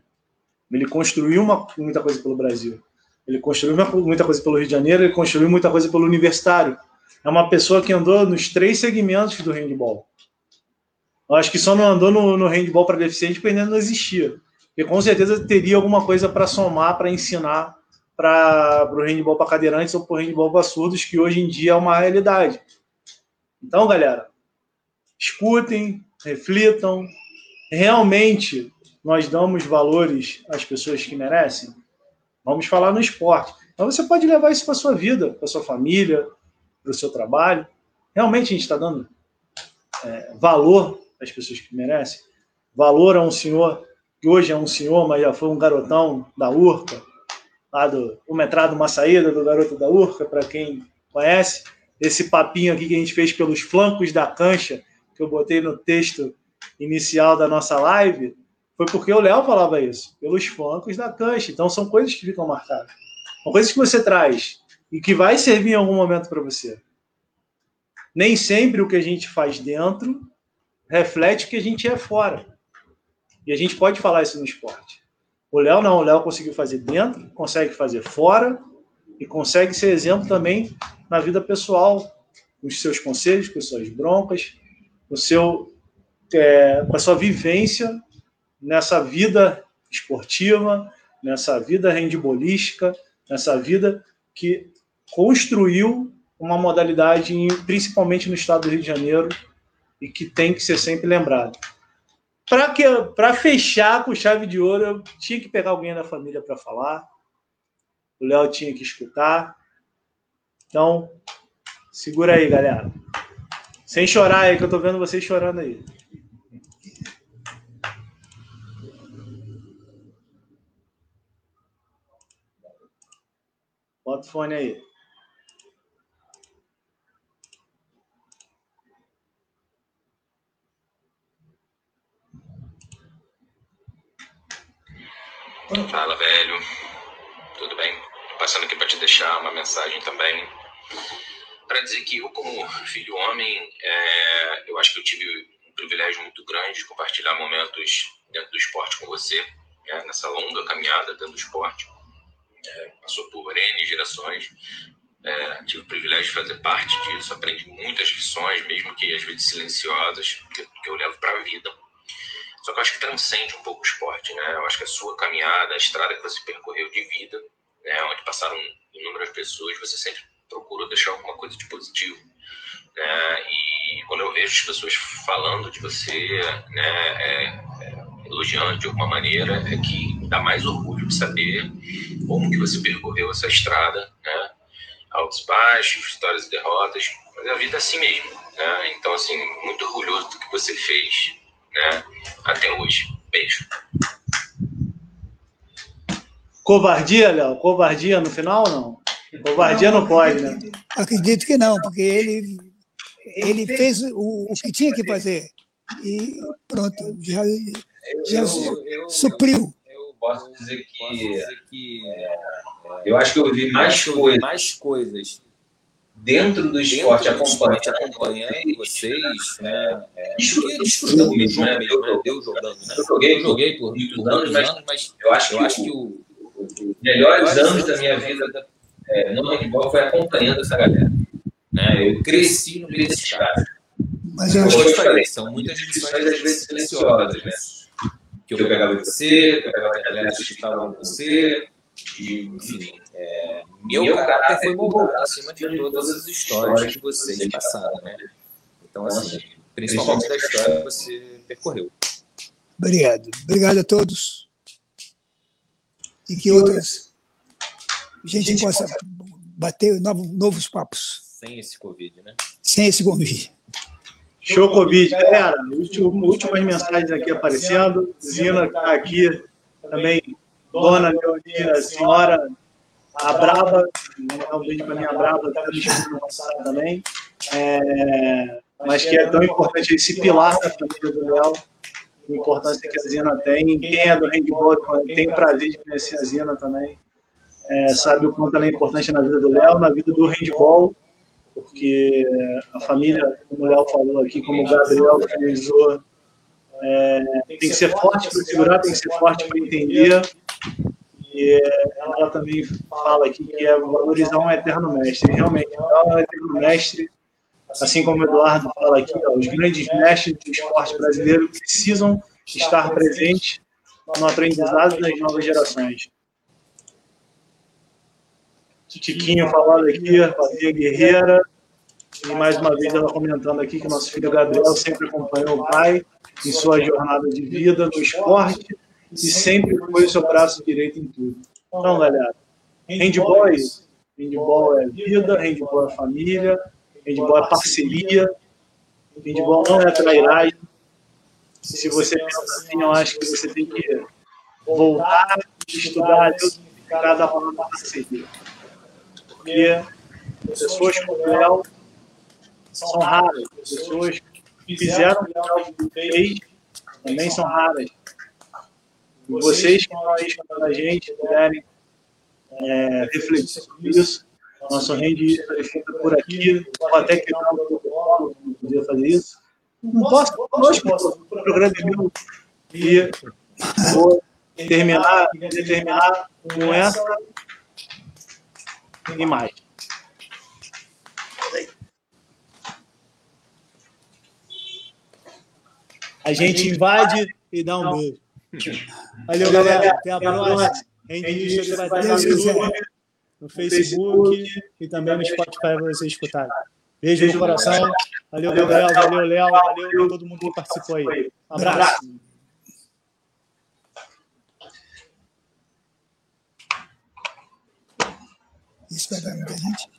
Ele construiu uma, muita coisa pelo Brasil. Ele construiu muita coisa pelo Rio de Janeiro, ele construiu muita coisa pelo Universitário. É uma pessoa que andou nos três segmentos do handball eu acho que só não andou no, no handball para deficiente porque ainda não existia. E com certeza teria alguma coisa para somar, para ensinar para o handball para cadeirantes ou para o handball para surdos, que hoje em dia é uma realidade. Então, galera, escutem, reflitam. Realmente nós damos valores às pessoas que merecem? Vamos falar no esporte. Então você pode levar isso para sua vida, para sua família, para o seu trabalho. Realmente a gente está dando é, valor as pessoas que merecem. Valor a um senhor que hoje é um senhor, mas já foi um garotão da Urca, lá do o metrado uma saída do garoto da Urca, para quem conhece. Esse papinho aqui que a gente fez pelos flancos da cancha, que eu botei no texto inicial da nossa live, foi porque o Léo falava isso, pelos flancos da cancha. Então são coisas que ficam marcadas. São coisas que você traz e que vai servir em algum momento para você. Nem sempre o que a gente faz dentro reflete o que a gente é fora. E a gente pode falar isso no esporte. O Léo não, o Léo conseguiu fazer dentro, consegue fazer fora e consegue ser exemplo também na vida pessoal. com os seus conselhos, com as suas broncas, com, seu, é, com a sua vivência nessa vida esportiva, nessa vida handbolística, nessa vida que construiu uma modalidade, principalmente no estado do Rio de Janeiro, e que tem que ser sempre lembrado. Para fechar com chave de ouro, eu tinha que pegar alguém da família para falar. O Léo tinha que escutar. Então, segura aí, galera. Sem chorar aí, que eu tô vendo vocês chorando aí. Bota o fone aí. Fala, velho. Tudo bem? Passando aqui para te deixar uma mensagem também. Para dizer que eu, como filho homem, é, eu acho que eu tive um privilégio muito grande de compartilhar momentos dentro do esporte com você, né, nessa longa caminhada dentro do esporte. É, passou por N gerações. É, tive o privilégio de fazer parte disso, aprendi muitas lições, mesmo que às vezes silenciosas, que, que eu levo para a vida só que eu acho que transcende um pouco o esporte, né? Eu acho que a sua caminhada, a estrada que você percorreu de vida, né? Onde passaram inúmeras pessoas, você sempre procurou deixar alguma coisa de positivo. Né? E quando eu vejo as pessoas falando de você, né, é, é, elogiando de alguma maneira, é que dá mais orgulho de saber como que você percorreu essa estrada, né? Altos baixos, vitórias e derrotas, mas a vida é assim mesmo, né? Então, assim, muito orgulhoso do que você fez, né? Até hoje. Beijo. Covardia, Léo? Covardia no final ou não? Covardia não, não pode, né? Acredito que não, porque ele, ele fez o, o que tinha que fazer. E pronto, já, já eu, eu, supriu. Eu, posso dizer que, é, eu acho que eu vi mais, coisa, mais coisas dentro do esporte, dentro acompanhando, esporte, acompanhando vocês, né? É, desfrutando mesmo, né? Eu, eu, eu jogando, né? Eu joguei, eu joguei por muitos anos, mas, mas eu acho eu que, acho que o, melhores anos da minha vida é, no handball foi acompanhando essa galera. Né? Eu cresci no meio desses caras. Mas eu acho que falei, são muitas lições às vezes silenciosas, né? Que eu pegava você, que eu pegava da galera que estava com você, e, enfim, é, meu, meu caráter foi moldado acima de todas as histórias que vocês passaram, né? Então, assim, principalmente da história que você percorreu. Obrigado. Obrigado a todos. E que outras a gente possa bater novos, novos papos. Sem esse Covid, né? Sem esse Covid. Show Covid. Galera, últimas mensagens aqui aparecendo. Zina está aqui também. Dona Leonina, senhora a Braba, um beijo para minha Braba, que está me chamando passada também. É, mas que é tão importante esse pilar da família do Léo, importância que a Zina tem. Quem é do handball tem prazer de conhecer a Zina também. É, sabe o quanto ela é importante na vida do Léo, na vida do handball, porque a família, como o Léo falou aqui, como o Gabriel finalizou, é, tem que ser forte para segurar, tem que ser forte para entender e ela também fala aqui que é valorizar um eterno mestre. Realmente, ela é um eterno mestre, assim como o Eduardo fala aqui, ó, os grandes mestres do esporte brasileiro precisam estar presentes no aprendizado das novas gerações. Tiquinho falando aqui, Fazia Guerreira, e mais uma vez ela comentando aqui que nosso filho Gabriel sempre acompanhou o pai em sua jornada de vida no esporte e sempre foi o seu braço direito em tudo. Então, galera, handball é isso. Handball é vida, handball é família, handball é parceria, handball não é trairagem. Se você pensa assim, eu acho que você tem que voltar estudar o significado da palavra parceria. Porque pessoas como Léo são raras. Pessoas que fizeram o que fez também são raras. E vocês que estão aí escutando a gente puderem é, refletir sobre isso, nosso rende é feita por aqui. Estava até que o protocolo, não podia fazer isso. Não posso, lógico, o programa é meu. E vou terminar, terminar com essa e mais. A gente invade e dá um beijo. Valeu, galera. Até a próxima. Rende, Rende, no no Facebook e também no Spotify para vocês escutarem. Beijo no coração. Valeu, Gabriel. Valeu, Léo. Valeu todo mundo que participou aí. Um abraço. Isso vai dar muita gente.